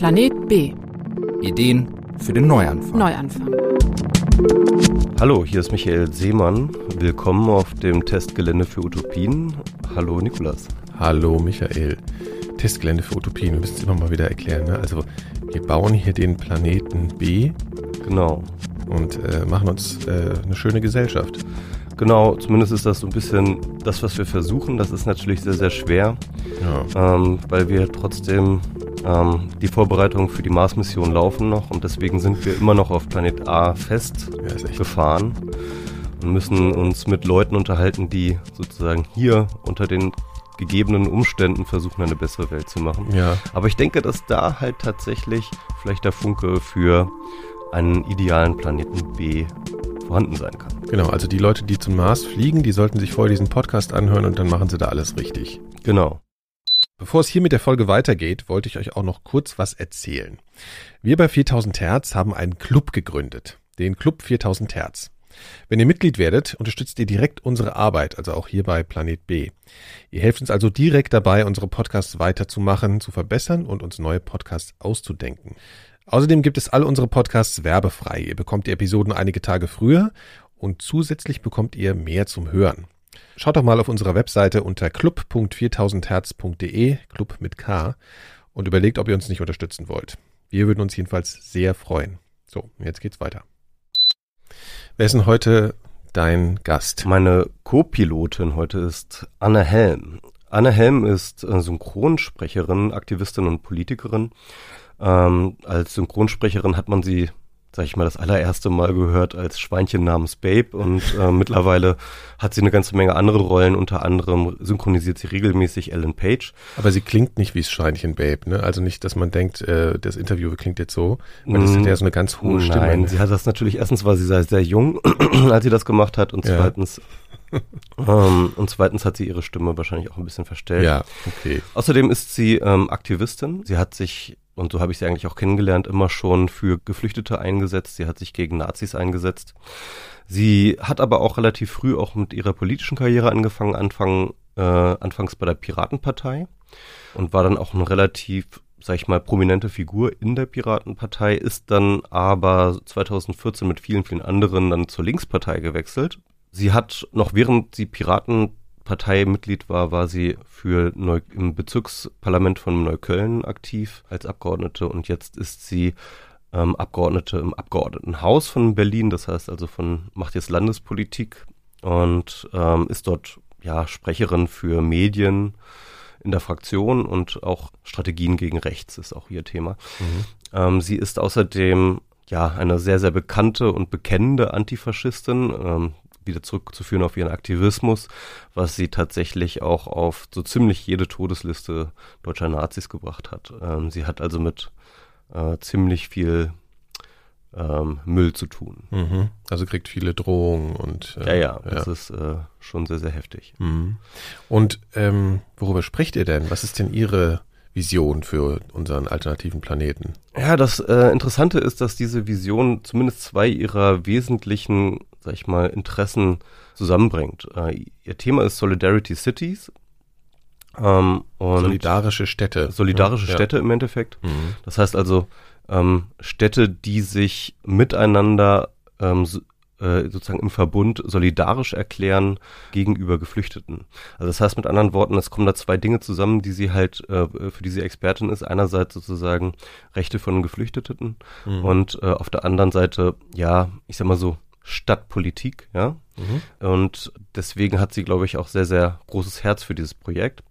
Planet B. Ideen für den Neuanfang. Neuanfang. Hallo, hier ist Michael Seemann. Willkommen auf dem Testgelände für Utopien. Hallo Nikolas. Hallo Michael. Testgelände für Utopien, wir müssen es immer mal wieder erklären. Ne? Also wir bauen hier den Planeten B. Genau. Und äh, machen uns äh, eine schöne Gesellschaft. Genau, zumindest ist das so ein bisschen das, was wir versuchen. Das ist natürlich sehr, sehr schwer, ja. ähm, weil wir trotzdem ähm, die Vorbereitungen für die Mars-Mission laufen noch und deswegen sind wir immer noch auf Planet A festgefahren ja, und müssen uns mit Leuten unterhalten, die sozusagen hier unter den gegebenen Umständen versuchen, eine bessere Welt zu machen. Ja. Aber ich denke, dass da halt tatsächlich vielleicht der Funke für einen idealen Planeten B vorhanden sein kann. Genau, also die Leute, die zum Mars fliegen, die sollten sich vorher diesen Podcast anhören und dann machen sie da alles richtig. Genau. Bevor es hier mit der Folge weitergeht, wollte ich euch auch noch kurz was erzählen. Wir bei 4000 Hertz haben einen Club gegründet, den Club 4000 Hertz. Wenn ihr Mitglied werdet, unterstützt ihr direkt unsere Arbeit, also auch hier bei Planet B. Ihr helft uns also direkt dabei, unsere Podcasts weiterzumachen, zu verbessern und uns neue Podcasts auszudenken. Außerdem gibt es all unsere Podcasts werbefrei. Ihr bekommt die Episoden einige Tage früher und zusätzlich bekommt ihr mehr zum Hören. Schaut doch mal auf unserer Webseite unter club.4000herz.de, Club mit K, und überlegt, ob ihr uns nicht unterstützen wollt. Wir würden uns jedenfalls sehr freuen. So, jetzt geht's weiter. Wer ist denn heute dein Gast? Meine Co-Pilotin heute ist Anne Helm. Anne Helm ist äh, Synchronsprecherin, Aktivistin und Politikerin. Ähm, als Synchronsprecherin hat man sie sag ich mal, das allererste Mal gehört als Schweinchen namens Babe und äh, mittlerweile hat sie eine ganze Menge andere Rollen, unter anderem synchronisiert sie regelmäßig Ellen Page. Aber sie klingt nicht wie Schweinchen Babe, ne? Also nicht, dass man denkt, äh, das Interview klingt jetzt so, weil das hat ja so eine ganz hohe Stimme. Nein, sie hat das natürlich, erstens war sie sehr, sehr jung, als sie das gemacht hat und ja. zweitens ähm, und zweitens hat sie ihre Stimme wahrscheinlich auch ein bisschen verstellt. Ja, okay. Außerdem ist sie ähm, Aktivistin. Sie hat sich und so habe ich sie eigentlich auch kennengelernt, immer schon für Geflüchtete eingesetzt. Sie hat sich gegen Nazis eingesetzt. Sie hat aber auch relativ früh auch mit ihrer politischen Karriere angefangen, anfangen, äh, anfangs bei der Piratenpartei und war dann auch eine relativ, sag ich mal, prominente Figur in der Piratenpartei, ist dann aber 2014 mit vielen, vielen anderen dann zur Linkspartei gewechselt. Sie hat noch während sie Piraten Parteimitglied war, war sie für Neu im Bezirksparlament von Neukölln aktiv als Abgeordnete und jetzt ist sie ähm, Abgeordnete im Abgeordnetenhaus von Berlin, das heißt also von macht jetzt Landespolitik und ähm, ist dort ja Sprecherin für Medien in der Fraktion und auch Strategien gegen Rechts ist auch ihr Thema. Mhm. Ähm, sie ist außerdem ja eine sehr sehr bekannte und bekennende Antifaschistin. Wieder zurückzuführen auf ihren Aktivismus, was sie tatsächlich auch auf so ziemlich jede Todesliste deutscher Nazis gebracht hat. Ähm, sie hat also mit äh, ziemlich viel ähm, Müll zu tun. Mhm. Also kriegt viele Drohungen und äh, ja, ja, das ist äh, schon sehr, sehr heftig. Mhm. Und ähm, worüber spricht ihr denn? Was ist denn Ihre Vision für unseren alternativen Planeten? Ja, das äh, Interessante ist, dass diese Vision zumindest zwei ihrer wesentlichen, sag ich mal, Interessen zusammenbringt. Äh, ihr Thema ist Solidarity Cities. Ähm, solidarische Städte. Solidarische ja. Städte im Endeffekt. Mhm. Das heißt also ähm, Städte, die sich miteinander ähm, äh, sozusagen im Verbund solidarisch erklären gegenüber Geflüchteten. Also das heißt mit anderen Worten, es kommen da zwei Dinge zusammen, die sie halt, äh, für die sie Expertin ist. Einerseits sozusagen Rechte von Geflüchteten mhm. und äh, auf der anderen Seite, ja, ich sag mal so, Stadtpolitik, ja. Mhm. Und deswegen hat sie, glaube ich, auch sehr, sehr großes Herz für dieses Projekt.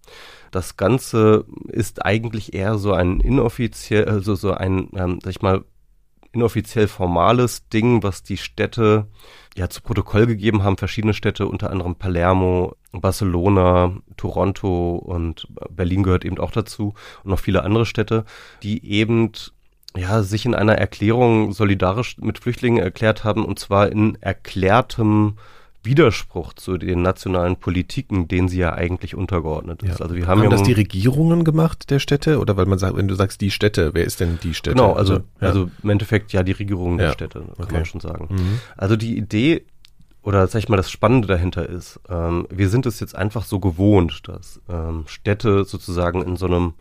Das Ganze ist eigentlich eher so ein inoffiziell, also so ein, ähm, sag ich mal, inoffiziell formales Ding, was die Städte ja zu Protokoll gegeben haben, verschiedene Städte, unter anderem Palermo, Barcelona, Toronto und Berlin gehört eben auch dazu und noch viele andere Städte, die eben ja, sich in einer Erklärung solidarisch mit Flüchtlingen erklärt haben und zwar in erklärtem Widerspruch zu den nationalen Politiken, denen sie ja eigentlich untergeordnet ist. Ja. Also wir haben, haben ja das die Regierungen gemacht der Städte oder weil man sagt, wenn du sagst die Städte, wer ist denn die Städte? Genau, also ja. also im Endeffekt ja die Regierungen der Städte, kann okay. man schon sagen. Mhm. Also die Idee oder sag ich mal, das Spannende dahinter ist, ähm, wir sind es jetzt einfach so gewohnt, dass ähm, Städte sozusagen in so einem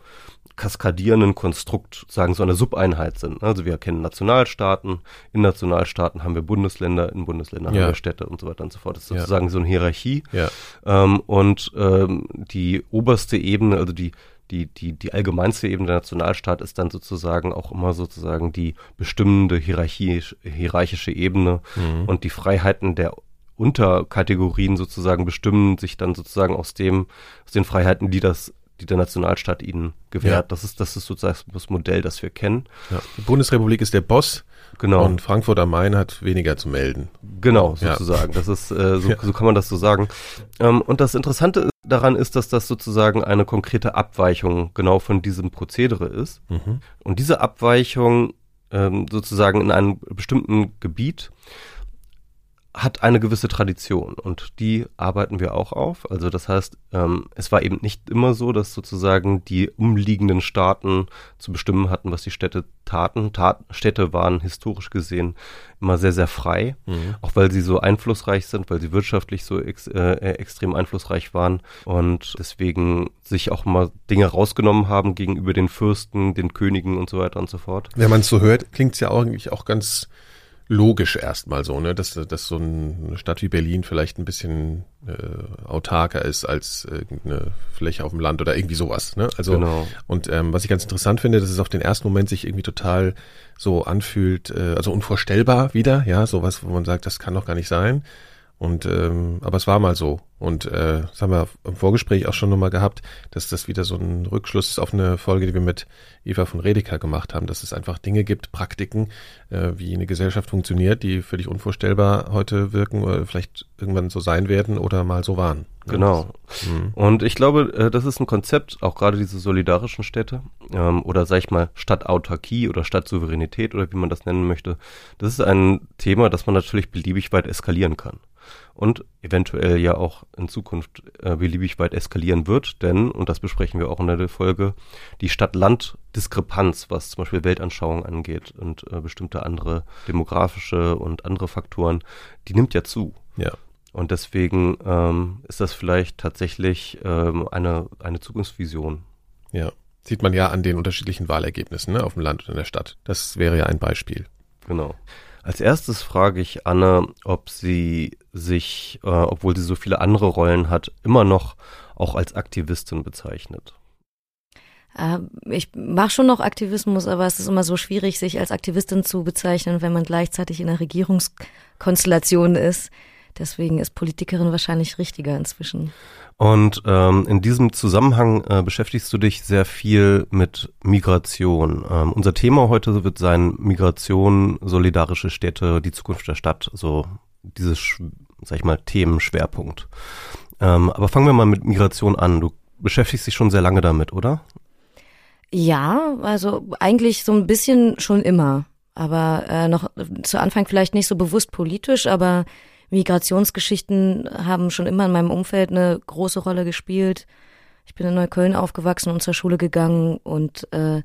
kaskadierenden Konstrukt sozusagen so eine Subeinheit sind. Also wir kennen Nationalstaaten, in Nationalstaaten haben wir Bundesländer, in Bundesländern Ja. haben wir Städte und so weiter und so fort. Das ist Ja. sozusagen so eine Hierarchie. Ja. Ähm, und ähm, die oberste Ebene, also die, die, die, die allgemeinste Ebene der Nationalstaat ist dann sozusagen auch immer sozusagen die bestimmende Hierarchie, hierarchische Ebene Mhm. und die Freiheiten der Unterkategorien sozusagen bestimmen sich dann sozusagen aus dem, aus den Freiheiten, die das, die der Nationalstaat ihnen gewährt. Ja. Das ist, das ist sozusagen das Modell, das wir kennen. Ja. Die Bundesrepublik ist der Boss Genau. und Frankfurt am Main hat weniger zu melden. Genau, Ja. sozusagen. Das ist, äh, so, Ja. so kann man das so sagen. Ähm, und das Interessante daran ist, dass das sozusagen eine konkrete Abweichung genau von diesem Prozedere ist. Mhm. Und diese Abweichung ähm, sozusagen in einem bestimmten Gebiet hat eine gewisse Tradition und die arbeiten wir auch auf. Also das heißt, ähm, es war eben nicht immer so, dass sozusagen die umliegenden Staaten zu bestimmen hatten, was die Städte taten. Tat, Städte waren historisch gesehen immer sehr, sehr frei, Mhm. auch weil sie so einflussreich sind, weil sie wirtschaftlich so ex, äh, äh, extrem einflussreich waren und deswegen sich auch mal Dinge rausgenommen haben gegenüber den Fürsten, den Königen und so weiter und so fort. Wenn man es so hört, klingt es ja auch eigentlich auch ganz logisch erstmal so, ne, dass, dass so eine Stadt wie Berlin vielleicht ein bisschen äh, autarker ist als irgendeine Fläche auf dem Land oder irgendwie sowas. Ne? Also Genau. und ähm, was ich ganz interessant finde, dass es auf den ersten Moment sich irgendwie total so anfühlt, äh, also unvorstellbar wieder, ja, sowas, wo man sagt, das kann doch gar nicht sein. Und ähm, aber es war mal so. Und äh, das haben wir im Vorgespräch auch schon nochmal gehabt, dass das wieder so ein Rückschluss ist auf eine Folge, die wir mit Eva von Redeker gemacht haben, dass es einfach Dinge gibt, Praktiken, äh, wie eine Gesellschaft funktioniert, die völlig unvorstellbar heute wirken oder vielleicht irgendwann so sein werden oder mal so waren. Genau. Mhm. Und ich glaube, äh, das ist ein Konzept, auch gerade diese solidarischen Städte ähm, oder sag ich mal Stadtautarkie oder Stadtsouveränität oder wie man das nennen möchte. Das ist ein Thema, das man natürlich beliebig weit eskalieren kann. Und eventuell ja auch in Zukunft äh, beliebig weit eskalieren wird, denn, und das besprechen wir auch in der Folge, die Stadt-Land-Diskrepanz, was zum Beispiel Weltanschauung angeht und äh, bestimmte andere demografische und andere Faktoren, die nimmt ja zu. Ja. Und deswegen ähm, ist das vielleicht tatsächlich ähm, eine, eine Zukunftsvision. Ja. Sieht man ja an den unterschiedlichen Wahlergebnissen ne, auf dem Land und in der Stadt. Das wäre ja ein Beispiel. Genau. Als erstes frage ich Anne, ob sie sich, äh, obwohl sie so viele andere Rollen hat, immer noch auch als Aktivistin bezeichnet. Äh, Ich mache schon noch Aktivismus, aber es ist immer so schwierig, sich als Aktivistin zu bezeichnen, wenn man gleichzeitig in einer Regierungskonstellation ist. Deswegen ist Politikerin wahrscheinlich richtiger inzwischen. Und ähm, in diesem Zusammenhang äh, beschäftigst du dich sehr viel mit Migration. Ähm, unser Thema heute wird sein Migration, solidarische Städte, die Zukunft der Stadt, so dieses, sag ich mal, Themenschwerpunkt. Ähm, aber fangen wir mal mit Migration an. Du beschäftigst dich schon sehr lange damit, oder? Ja, also eigentlich so ein bisschen schon immer. Aber äh, noch zu Anfang vielleicht nicht so bewusst politisch, aber Migrationsgeschichten haben schon immer in meinem Umfeld eine große Rolle gespielt. Ich bin in Neukölln aufgewachsen und zur Schule gegangen und äh,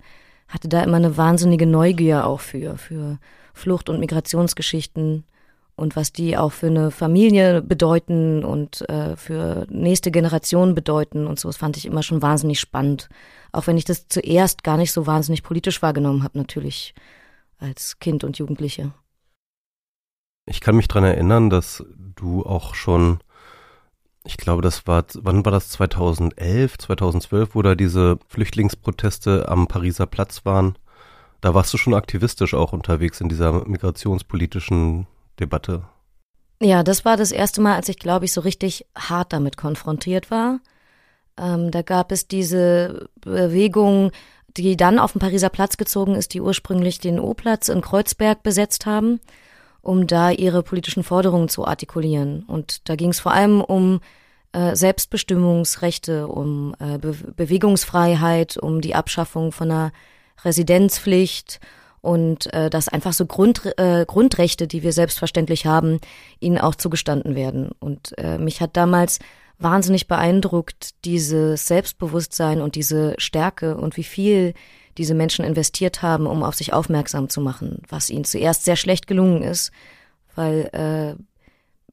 hatte da immer eine wahnsinnige Neugier auch für, für Flucht- und Migrationsgeschichten und was die auch für eine Familie bedeuten und äh, für nächste Generation bedeuten und so. Das fand ich immer schon wahnsinnig spannend. Auch wenn ich das zuerst gar nicht so wahnsinnig politisch wahrgenommen habe, natürlich als Kind und Jugendliche. Ich kann mich dran erinnern, dass du auch schon, ich glaube, das war, wann war das 2011, 2012, wo da diese Flüchtlingsproteste am Pariser Platz waren. Da warst du schon aktivistisch auch unterwegs in dieser migrationspolitischen Debatte. Ja, das war das erste Mal, als ich, glaube ich, so richtig hart damit konfrontiert war. Ähm, da gab es diese Bewegung, die dann auf den Pariser Platz gezogen ist, die ursprünglich den O-Platz in Kreuzberg besetzt haben, um da ihre politischen Forderungen zu artikulieren. Und da ging es vor allem um äh, Selbstbestimmungsrechte, um äh, Be Bewegungsfreiheit, um die Abschaffung von einer Residenzpflicht und äh, dass einfach so Grund, äh, Grundrechte, die wir selbstverständlich haben, ihnen auch zugestanden werden. Und äh, mich hat damals wahnsinnig beeindruckt, dieses Selbstbewusstsein und diese Stärke und wie viel diese Menschen investiert haben, um auf sich aufmerksam zu machen, was ihnen zuerst sehr schlecht gelungen ist, weil äh,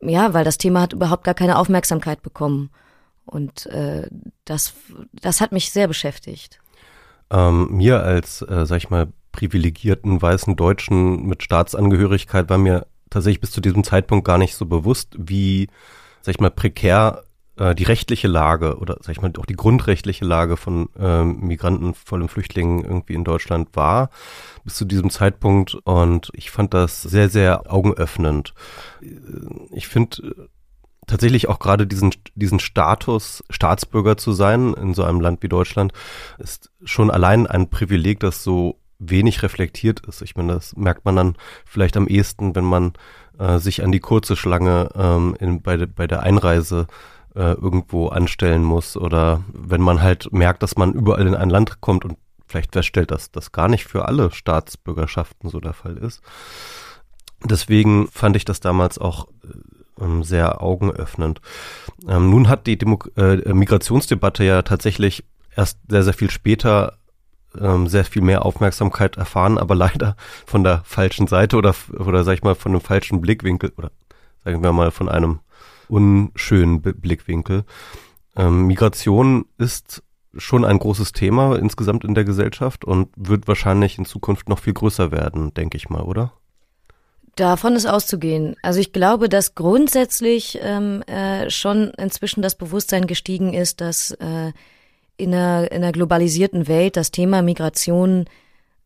ja, weil das Thema hat überhaupt gar keine Aufmerksamkeit bekommen. Und äh, das, das hat mich sehr beschäftigt. Ähm, mir als, äh, sag ich mal, privilegierten weißen Deutschen mit Staatsangehörigkeit war mir tatsächlich bis zu diesem Zeitpunkt gar nicht so bewusst, wie, sag ich mal, prekär äh, die rechtliche Lage oder sag ich mal auch die grundrechtliche Lage von äh, Migranten, vor allem Flüchtlingen irgendwie in Deutschland war bis zu diesem Zeitpunkt und ich fand das sehr, sehr augenöffnend. Ich finde tatsächlich auch gerade diesen, diesen Status, Staatsbürger zu sein in so einem Land wie Deutschland, ist schon allein ein Privileg, das so wenig reflektiert ist. Ich meine, das merkt man dann vielleicht am ehesten, wenn man äh, sich an die kurze Schlange ähm, in, bei, de, bei der Einreise äh, irgendwo anstellen muss oder wenn man halt merkt, dass man überall in ein Land kommt und vielleicht feststellt, dass das gar nicht für alle Staatsbürgerschaften so der Fall ist. Deswegen fand ich das damals auch äh, ähm, sehr augenöffnend. Ähm, nun hat die Demo äh, Migrationsdebatte ja tatsächlich erst sehr, sehr viel später ähm, sehr viel mehr Aufmerksamkeit erfahren, aber leider von der falschen Seite oder, oder sag ich mal, von einem falschen Blickwinkel oder sagen wir mal von einem unschönen Blickwinkel. Ähm, Migration ist schon ein großes Thema insgesamt in der Gesellschaft und wird wahrscheinlich in Zukunft noch viel größer werden, denke ich mal, oder? Davon ist auszugehen. Also ich glaube, dass grundsätzlich ähm, äh, schon inzwischen das Bewusstsein gestiegen ist, dass äh, in, einer, in einer globalisierten Welt das Thema Migration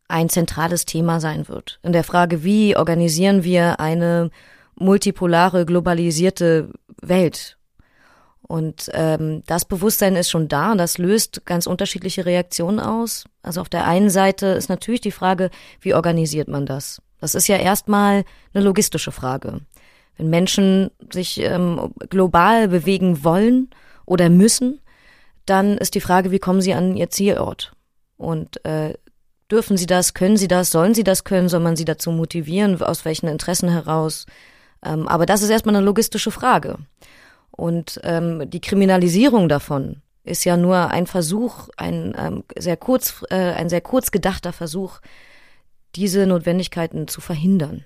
ein zentrales Thema sein wird. In der Frage, wie organisieren wir eine multipolare, globalisierte Welt? Und ähm, das Bewusstsein ist schon da und das löst ganz unterschiedliche Reaktionen aus. Also auf der einen Seite ist natürlich die Frage, wie organisiert man das? Das ist ja erstmal eine logistische Frage. Wenn Menschen sich ähm, global bewegen wollen oder müssen, dann ist die Frage, wie kommen sie an ihr Zielort? Und äh, dürfen sie das, können sie das, sollen sie das können, soll man sie dazu motivieren, aus welchen Interessen heraus? Ähm, aber das ist erstmal eine logistische Frage. Und ähm, die Kriminalisierung davon ist ja nur ein Versuch, ein ähm, sehr kurz, äh, ein sehr kurz gedachter Versuch, diese Notwendigkeiten zu verhindern.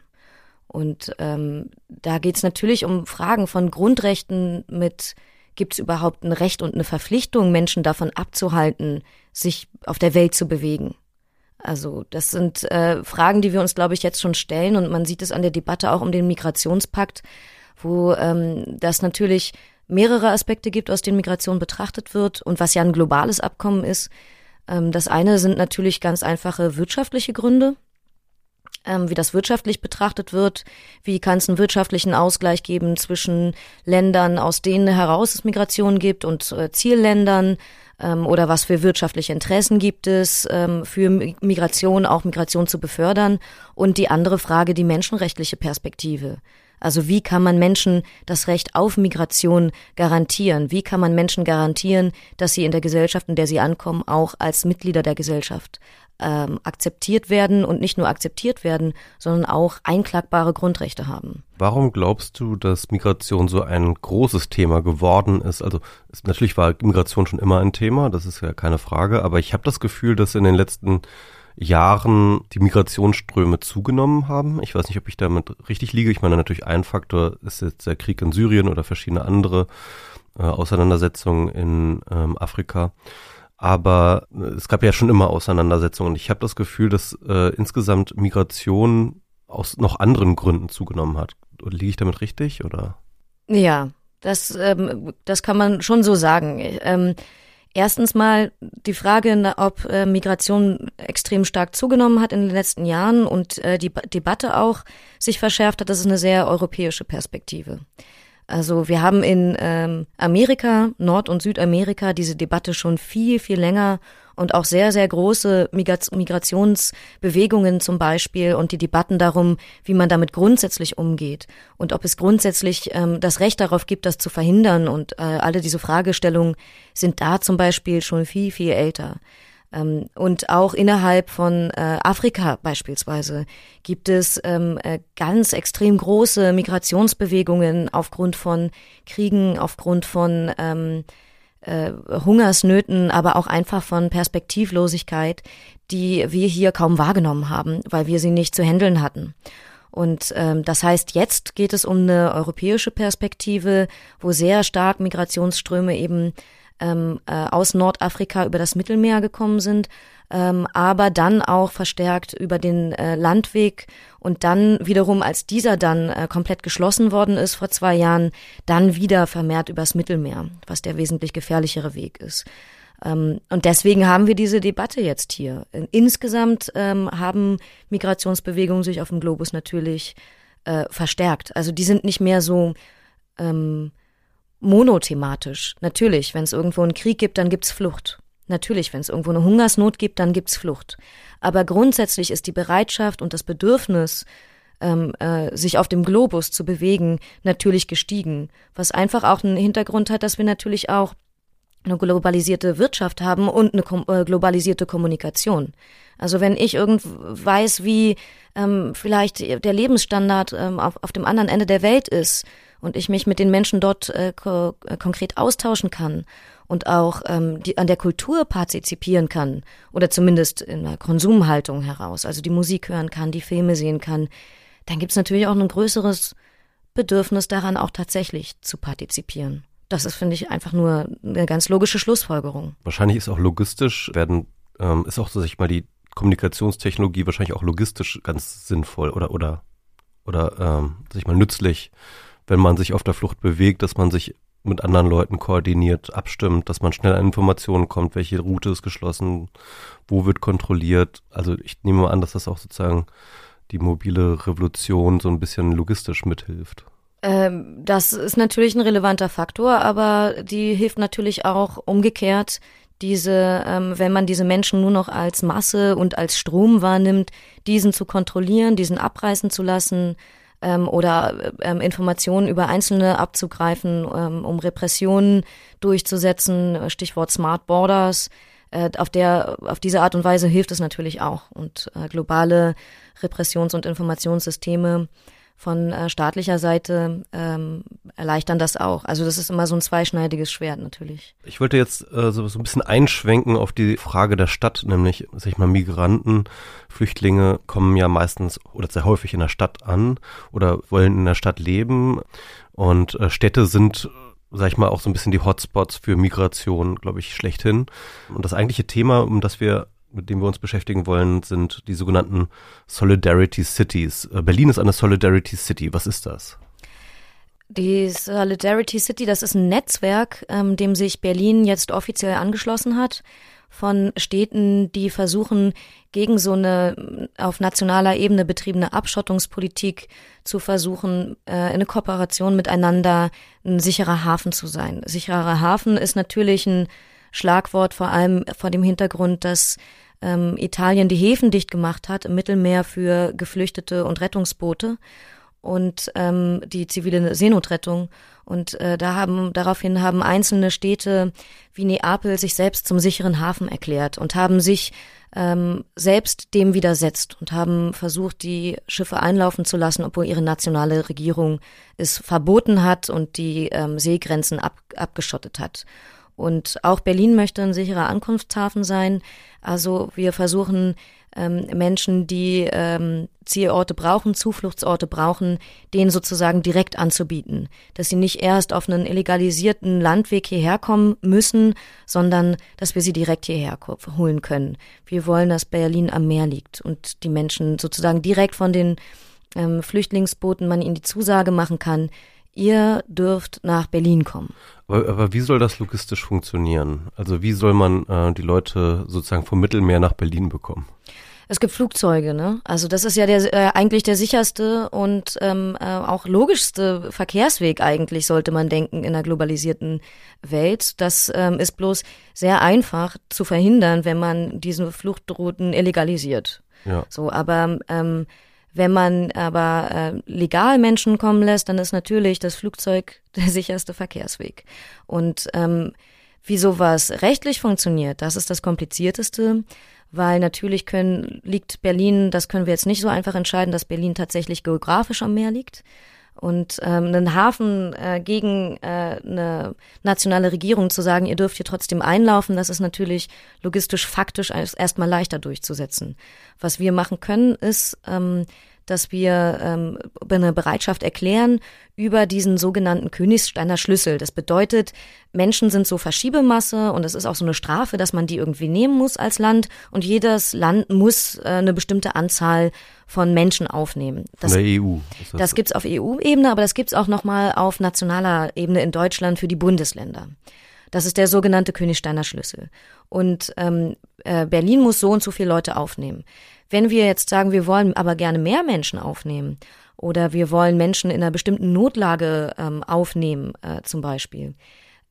Und ähm, da geht es natürlich um Fragen von Grundrechten mit Gibt es überhaupt ein Recht und eine Verpflichtung, Menschen davon abzuhalten, sich auf der Welt zu bewegen? Also das sind äh, Fragen, die wir uns, glaube ich, jetzt schon stellen und man sieht es an der Debatte auch um den Migrationspakt, wo ähm, das natürlich mehrere Aspekte gibt, aus denen Migration betrachtet wird und was ja ein globales Abkommen ist. Ähm, das eine sind natürlich ganz einfache wirtschaftliche Gründe, ähm, wie das wirtschaftlich betrachtet wird. Wie kann es einen wirtschaftlichen Ausgleich geben zwischen Ländern, aus denen heraus es Migration gibt und äh, Zielländern? Ähm, oder was für wirtschaftliche Interessen gibt es ähm, für Migration, auch Migration zu befördern? Und die andere Frage, die menschenrechtliche Perspektive. Also wie kann man Menschen das Recht auf Migration garantieren? Wie kann man Menschen garantieren, dass sie in der Gesellschaft, in der sie ankommen, auch als Mitglieder der Gesellschaft ähm, akzeptiert werden und nicht nur akzeptiert werden, sondern auch einklagbare Grundrechte haben? Warum glaubst du, dass Migration so ein großes Thema geworden ist? Also es, natürlich war Migration schon immer ein Thema, das ist ja keine Frage, aber ich habe das Gefühl, dass in den letzten Jahren die Migrationsströme zugenommen haben. Ich weiß nicht, ob ich damit richtig liege. Ich meine, natürlich ein Faktor ist jetzt der Krieg in Syrien oder verschiedene andere äh, Auseinandersetzungen in ähm, Afrika. Aber äh, es gab ja schon immer Auseinandersetzungen. Ich habe das Gefühl, dass äh, insgesamt Migration aus noch anderen Gründen zugenommen hat. Liege ich damit richtig oder? Ja, das, ähm, das kann man schon so sagen. Ähm, Erstens mal die Frage, ob äh, Migration extrem stark zugenommen hat in den letzten Jahren und äh, die Debatte auch sich verschärft hat, das ist eine sehr europäische Perspektive. Also wir haben in ähm, Amerika, Nord- und Südamerika diese Debatte schon viel, viel länger und auch sehr, sehr große Migrationsbewegungen zum Beispiel und die Debatten darum, wie man damit grundsätzlich umgeht und ob es grundsätzlich ähm, das Recht darauf gibt, das zu verhindern. Und äh, alle diese Fragestellungen sind da zum Beispiel schon viel, viel älter. Ähm, und auch innerhalb von äh, Afrika beispielsweise gibt es ähm, äh, ganz extrem große Migrationsbewegungen aufgrund von Kriegen, aufgrund von ähm, äh, Hungersnöten, aber auch einfach von Perspektivlosigkeit, die wir hier kaum wahrgenommen haben, weil wir sie nicht zu handeln hatten. Und ähm, das heißt, jetzt geht es um eine europäische Perspektive, wo sehr stark Migrationsströme eben ähm, äh, aus Nordafrika über das Mittelmeer gekommen sind, ähm, aber dann auch verstärkt über den äh, Landweg und dann wiederum, als dieser dann äh, komplett geschlossen worden ist vor zwei Jahren, dann wieder vermehrt übers Mittelmeer, was der wesentlich gefährlichere Weg ist. Ähm, und deswegen haben wir diese Debatte jetzt hier. Insgesamt ähm, haben Migrationsbewegungen sich auf dem Globus natürlich äh, verstärkt. Also die sind nicht mehr so ähm, monothematisch. Natürlich, wenn es irgendwo einen Krieg gibt, dann gibt's Flucht. Natürlich, wenn es irgendwo eine Hungersnot gibt, dann gibt's Flucht. Aber grundsätzlich ist die Bereitschaft und das Bedürfnis, ähm, äh, sich auf dem Globus zu bewegen, natürlich gestiegen. Was einfach auch einen Hintergrund hat, dass wir natürlich auch eine globalisierte Wirtschaft haben und eine äh, globalisierte Kommunikation. Also wenn ich irgend weiß, wie ähm, vielleicht der Lebensstandard ähm, auf, auf dem anderen Ende der Welt ist und ich mich mit den Menschen dort äh, ko äh, konkret austauschen kann und auch ähm, die, an der Kultur partizipieren kann oder zumindest in der Konsumhaltung heraus, also die Musik hören kann, die Filme sehen kann, dann gibt es natürlich auch ein größeres Bedürfnis daran, auch tatsächlich zu partizipieren. Das ist, finde ich, einfach nur eine ganz logische Schlussfolgerung. Wahrscheinlich ist auch logistisch werden, ähm, ist auch, sag ich mal, die Kommunikationstechnologie wahrscheinlich auch logistisch ganz sinnvoll oder oder oder ähm, sag ich mal nützlich, wenn man sich auf der Flucht bewegt, dass man sich mit anderen Leuten koordiniert, abstimmt, dass man schnell an Informationen kommt, welche Route ist geschlossen, wo wird kontrolliert. Also ich nehme mal an, dass das auch sozusagen die mobile Revolution so ein bisschen logistisch mithilft. Ähm, das ist natürlich ein relevanter Faktor, aber die hilft natürlich auch umgekehrt, diese, ähm, wenn man diese Menschen nur noch als Masse und als Strom wahrnimmt, diesen zu kontrollieren, diesen abreißen zu lassen ähm, oder ähm, Informationen über Einzelne abzugreifen, ähm, um Repressionen durchzusetzen, Stichwort Smart Borders. Äh, auf der, auf diese Art und Weise hilft es natürlich auch und äh, globale Repressions- und Informationssysteme von äh, staatlicher Seite ähm, erleichtern das auch. Also das ist immer so ein zweischneidiges Schwert natürlich. Ich wollte jetzt äh, so, so ein bisschen einschwenken auf die Frage der Stadt, nämlich, sag ich mal, Migranten, Flüchtlinge kommen ja meistens oder sehr häufig in der Stadt an oder wollen in der Stadt leben und äh, Städte sind sag ich mal, auch so ein bisschen die Hotspots für Migration, glaube ich, schlechthin. Und das eigentliche Thema, um das wir mit dem wir uns beschäftigen wollen, sind die sogenannten Solidarity Cities. Äh, Berlin ist eine Solidarity City. Was ist das? Die Solidarity City, das ist ein Netzwerk, ähm, dem sich Berlin jetzt offiziell angeschlossen hat von Städten, die versuchen, gegen so eine auf nationaler Ebene betriebene Abschottungspolitik zu versuchen, äh, eine Kooperation miteinander ein sicherer Hafen zu sein. Sicherer Hafen ist natürlich ein Schlagwort, vor allem vor dem Hintergrund, dass ähm, Italien die Häfen dicht gemacht hat im Mittelmeer für Geflüchtete und Rettungsboote und ähm, die zivile Seenotrettung. Und äh, da haben daraufhin haben einzelne Städte wie Neapel sich selbst zum sicheren Hafen erklärt und haben sich ähm, selbst dem widersetzt und haben versucht, die Schiffe einlaufen zu lassen, obwohl ihre nationale Regierung es verboten hat und die ähm, Seegrenzen ab, abgeschottet hat. Und auch Berlin möchte ein sicherer Ankunftshafen sein. Also wir versuchen ähm, Menschen, die ähm, Zielorte brauchen, Zufluchtsorte brauchen, denen sozusagen direkt anzubieten. Dass sie nicht erst auf einen illegalisierten Landweg hierher kommen müssen, sondern dass wir sie direkt hierher holen können. Wir wollen, dass Berlin am Meer liegt und die Menschen sozusagen direkt von den ähm, Flüchtlingsbooten man ihnen die Zusage machen kann, ihr dürft nach Berlin kommen. Aber, aber, wie soll das logistisch funktionieren? Also wie soll man äh, die Leute sozusagen vom Mittelmeer nach Berlin bekommen? Es gibt Flugzeuge, ne? Also das ist ja der, äh, eigentlich der sicherste und ähm, äh, auch logischste Verkehrsweg eigentlich, sollte man denken, in einer globalisierten Welt. Das ähm, ist bloß sehr einfach zu verhindern, wenn man diese Fluchtrouten illegalisiert. Ja. So, aber ähm, wenn man aber äh, legal Menschen kommen lässt, dann ist natürlich das Flugzeug der sicherste Verkehrsweg. Und ähm, wie sowas rechtlich funktioniert, das ist das Komplizierteste, weil natürlich können, liegt Berlin, das können wir jetzt nicht so einfach entscheiden, dass Berlin tatsächlich geografisch am Meer liegt. Und ähm, einen Hafen äh, gegen äh, eine nationale Regierung zu sagen, ihr dürft hier trotzdem einlaufen, das ist natürlich logistisch faktisch erstmal leichter durchzusetzen. Was wir machen können, ist ähm, dass wir ähm, eine Bereitschaft erklären über diesen sogenannten Königsteiner Schlüssel. Das bedeutet, Menschen sind so Verschiebemasse und es ist auch so eine Strafe, dass man die irgendwie nehmen muss als Land und jedes Land muss äh, eine bestimmte Anzahl von Menschen aufnehmen. Das, Von der EU. das das gibt's auf EU-Ebene, aber das gibt's auch nochmal auf nationaler Ebene in Deutschland für die Bundesländer. Das ist der sogenannte Königsteiner Schlüssel. Und ähm, äh, Berlin muss so und so viele Leute aufnehmen. Wenn wir jetzt sagen, wir wollen aber gerne mehr Menschen aufnehmen oder wir wollen Menschen in einer bestimmten Notlage ähm, aufnehmen, äh, zum Beispiel,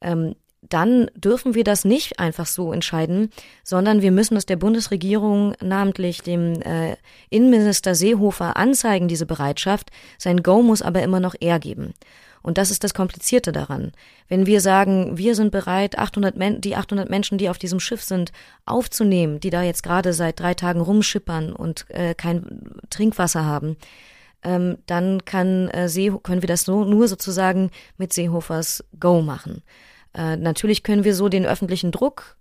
ähm, dann dürfen wir das nicht einfach so entscheiden, sondern wir müssen es der Bundesregierung, namentlich dem äh, Innenminister Seehofer, anzeigen, diese Bereitschaft. Sein Go muss aber immer noch er geben. Und das ist das Komplizierte daran. Wenn wir sagen, wir sind bereit, 800 Men die 800 Menschen, die auf diesem Schiff sind, aufzunehmen, die da jetzt gerade seit drei Tagen rumschippern und äh, kein Trinkwasser haben, ähm, dann kann, äh, See können wir das so, nur sozusagen mit Seehofers Go machen. Äh, natürlich können wir so den öffentlichen Druck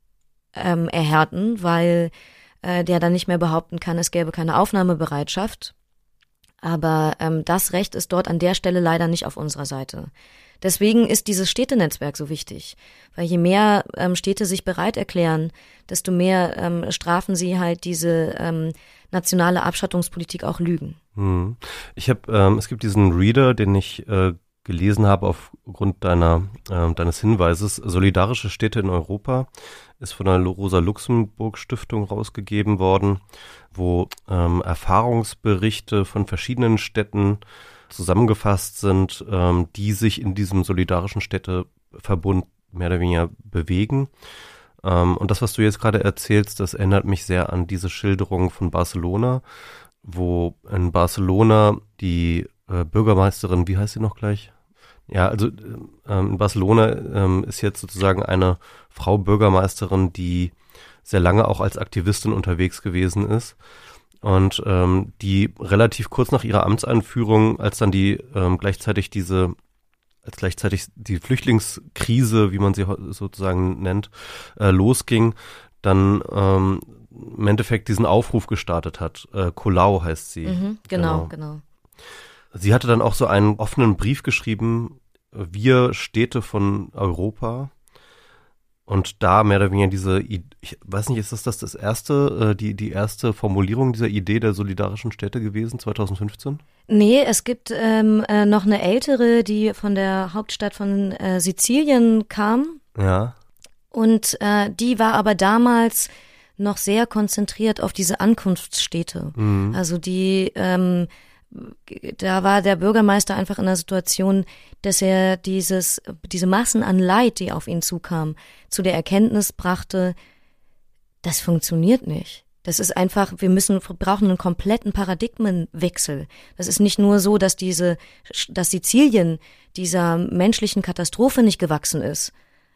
ähm, erhärten, weil äh, der dann nicht mehr behaupten kann, es gäbe keine Aufnahmebereitschaft. Aber ähm, das Recht ist dort an der Stelle leider nicht auf unserer Seite. Deswegen ist dieses Städtenetzwerk so wichtig, weil je mehr ähm, Städte sich bereit erklären, desto mehr ähm, strafen sie halt diese ähm, nationale Abschattungspolitik auch Lügen. Hm. Ich habe, ähm, es gibt diesen Reader, den ich äh, gelesen habe aufgrund deiner äh, deines Hinweises. Solidarische Städte in Europa ist von der Rosa Luxemburg Stiftung rausgegeben worden wo ähm, Erfahrungsberichte von verschiedenen Städten zusammengefasst sind, ähm, die sich in diesem solidarischen Städteverbund mehr oder weniger bewegen. Ähm, und das, was du jetzt gerade erzählst, das erinnert mich sehr an diese Schilderung von Barcelona, wo in Barcelona die äh, Bürgermeisterin, wie heißt sie noch gleich? Ja, also äh, in Barcelona äh, ist jetzt sozusagen eine Frau Bürgermeisterin, die sehr lange auch als Aktivistin unterwegs gewesen ist und ähm, die relativ kurz nach ihrer Amtseinführung, als dann die ähm, gleichzeitig diese als gleichzeitig die Flüchtlingskrise, wie man sie sozusagen nennt, äh, losging, dann ähm, im Endeffekt diesen Aufruf gestartet hat. Äh, Colau heißt sie. Mhm, genau, genau, genau. Sie hatte dann auch so einen offenen Brief geschrieben, wir Städte von Europa, und da mehr oder weniger diese, ich weiß nicht, ist das das, das erste, äh, die, die erste Formulierung dieser Idee der solidarischen Städte gewesen, 2015? Nee, es gibt ähm, äh, noch eine ältere, die von der Hauptstadt von äh, Sizilien kam. Ja. Und äh, die war aber damals noch sehr konzentriert auf diese Ankunftsstädte. Mhm. Also die ähm, da war der Bürgermeister einfach in der Situation, dass er dieses, diese Massen an Leid, die auf ihn zukam, zu der Erkenntnis brachte, das funktioniert nicht. Das ist einfach, wir müssen, brauchen einen kompletten Paradigmenwechsel. Das ist nicht nur so, dass diese, dass Sizilien dieser menschlichen Katastrophe nicht gewachsen ist,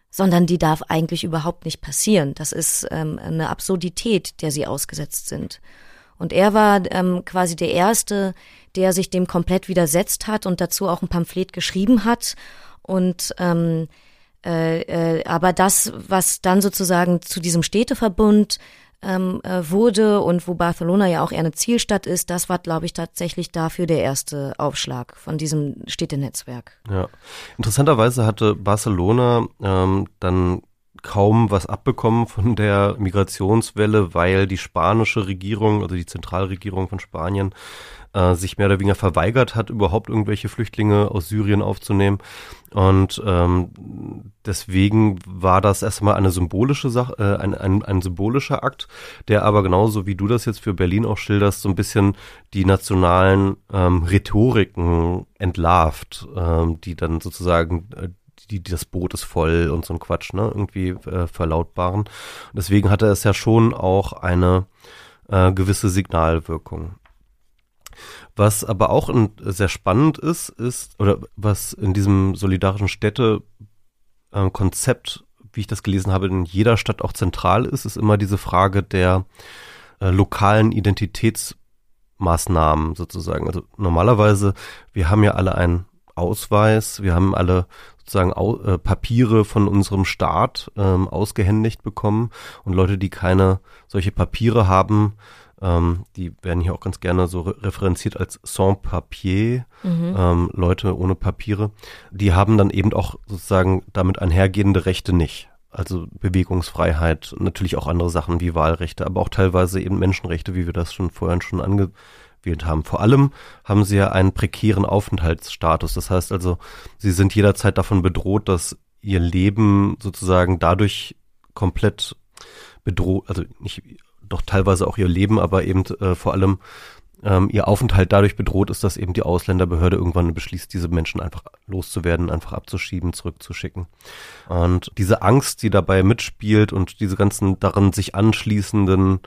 sondern die darf eigentlich überhaupt nicht passieren. Das ist ähm, eine Absurdität, der sie ausgesetzt sind. Und er war ähm, quasi der Erste, der sich dem komplett widersetzt hat und dazu auch ein Pamphlet geschrieben hat. Und ähm, äh, äh, aber das, was dann sozusagen zu diesem Städteverbund ähm, äh, wurde und wo Barcelona ja auch eher eine Zielstadt ist, das war, glaube ich, tatsächlich dafür der erste Aufschlag von diesem Städtenetzwerk. Ja, interessanterweise hatte Barcelona ähm, dann kaum was abbekommen von der Migrationswelle, weil die spanische Regierung, also die Zentralregierung von Spanien, äh, sich mehr oder weniger verweigert hat, überhaupt irgendwelche Flüchtlinge aus Syrien aufzunehmen. Und ähm, deswegen war das erstmal eine symbolische Sache, äh, ein, ein, ein symbolischer Akt, der aber genauso wie du das jetzt für Berlin auch schilderst, so ein bisschen die nationalen ähm, Rhetoriken entlarvt, ähm, die dann sozusagen äh, die, das Boot ist voll und so ein Quatsch, ne, irgendwie äh, verlautbaren. Deswegen hatte es ja schon auch eine äh, gewisse Signalwirkung. Was aber auch in, sehr spannend ist, ist, oder was in diesem solidarischen Städte-Konzept, äh, wie ich das gelesen habe, in jeder Stadt auch zentral ist, ist immer diese Frage der äh, lokalen Identitätsmaßnahmen sozusagen. Also normalerweise, wir haben ja alle einen Ausweis, wir haben alle sozusagen äh, Papiere von unserem Staat ähm, ausgehändigt bekommen und Leute, die keine solche Papiere haben, Ähm, die werden hier auch ganz gerne so re referenziert als Sans-Papier, mhm. ähm, Leute ohne Papiere. Die haben dann eben auch sozusagen damit einhergehende Rechte nicht. Also Bewegungsfreiheit, natürlich auch andere Sachen wie Wahlrechte, aber auch teilweise eben Menschenrechte, wie wir das schon vorhin schon angewählt haben. Vor allem haben sie ja einen prekären Aufenthaltsstatus. Das heißt also, sie sind jederzeit davon bedroht, dass ihr Leben sozusagen dadurch komplett bedroht, also nicht, doch teilweise auch ihr Leben, aber eben äh, vor allem ähm, ihr Aufenthalt dadurch bedroht ist, dass eben die Ausländerbehörde irgendwann beschließt, diese Menschen einfach loszuwerden, einfach abzuschieben, zurückzuschicken. Und diese Angst, die dabei mitspielt und diese ganzen daran sich anschließenden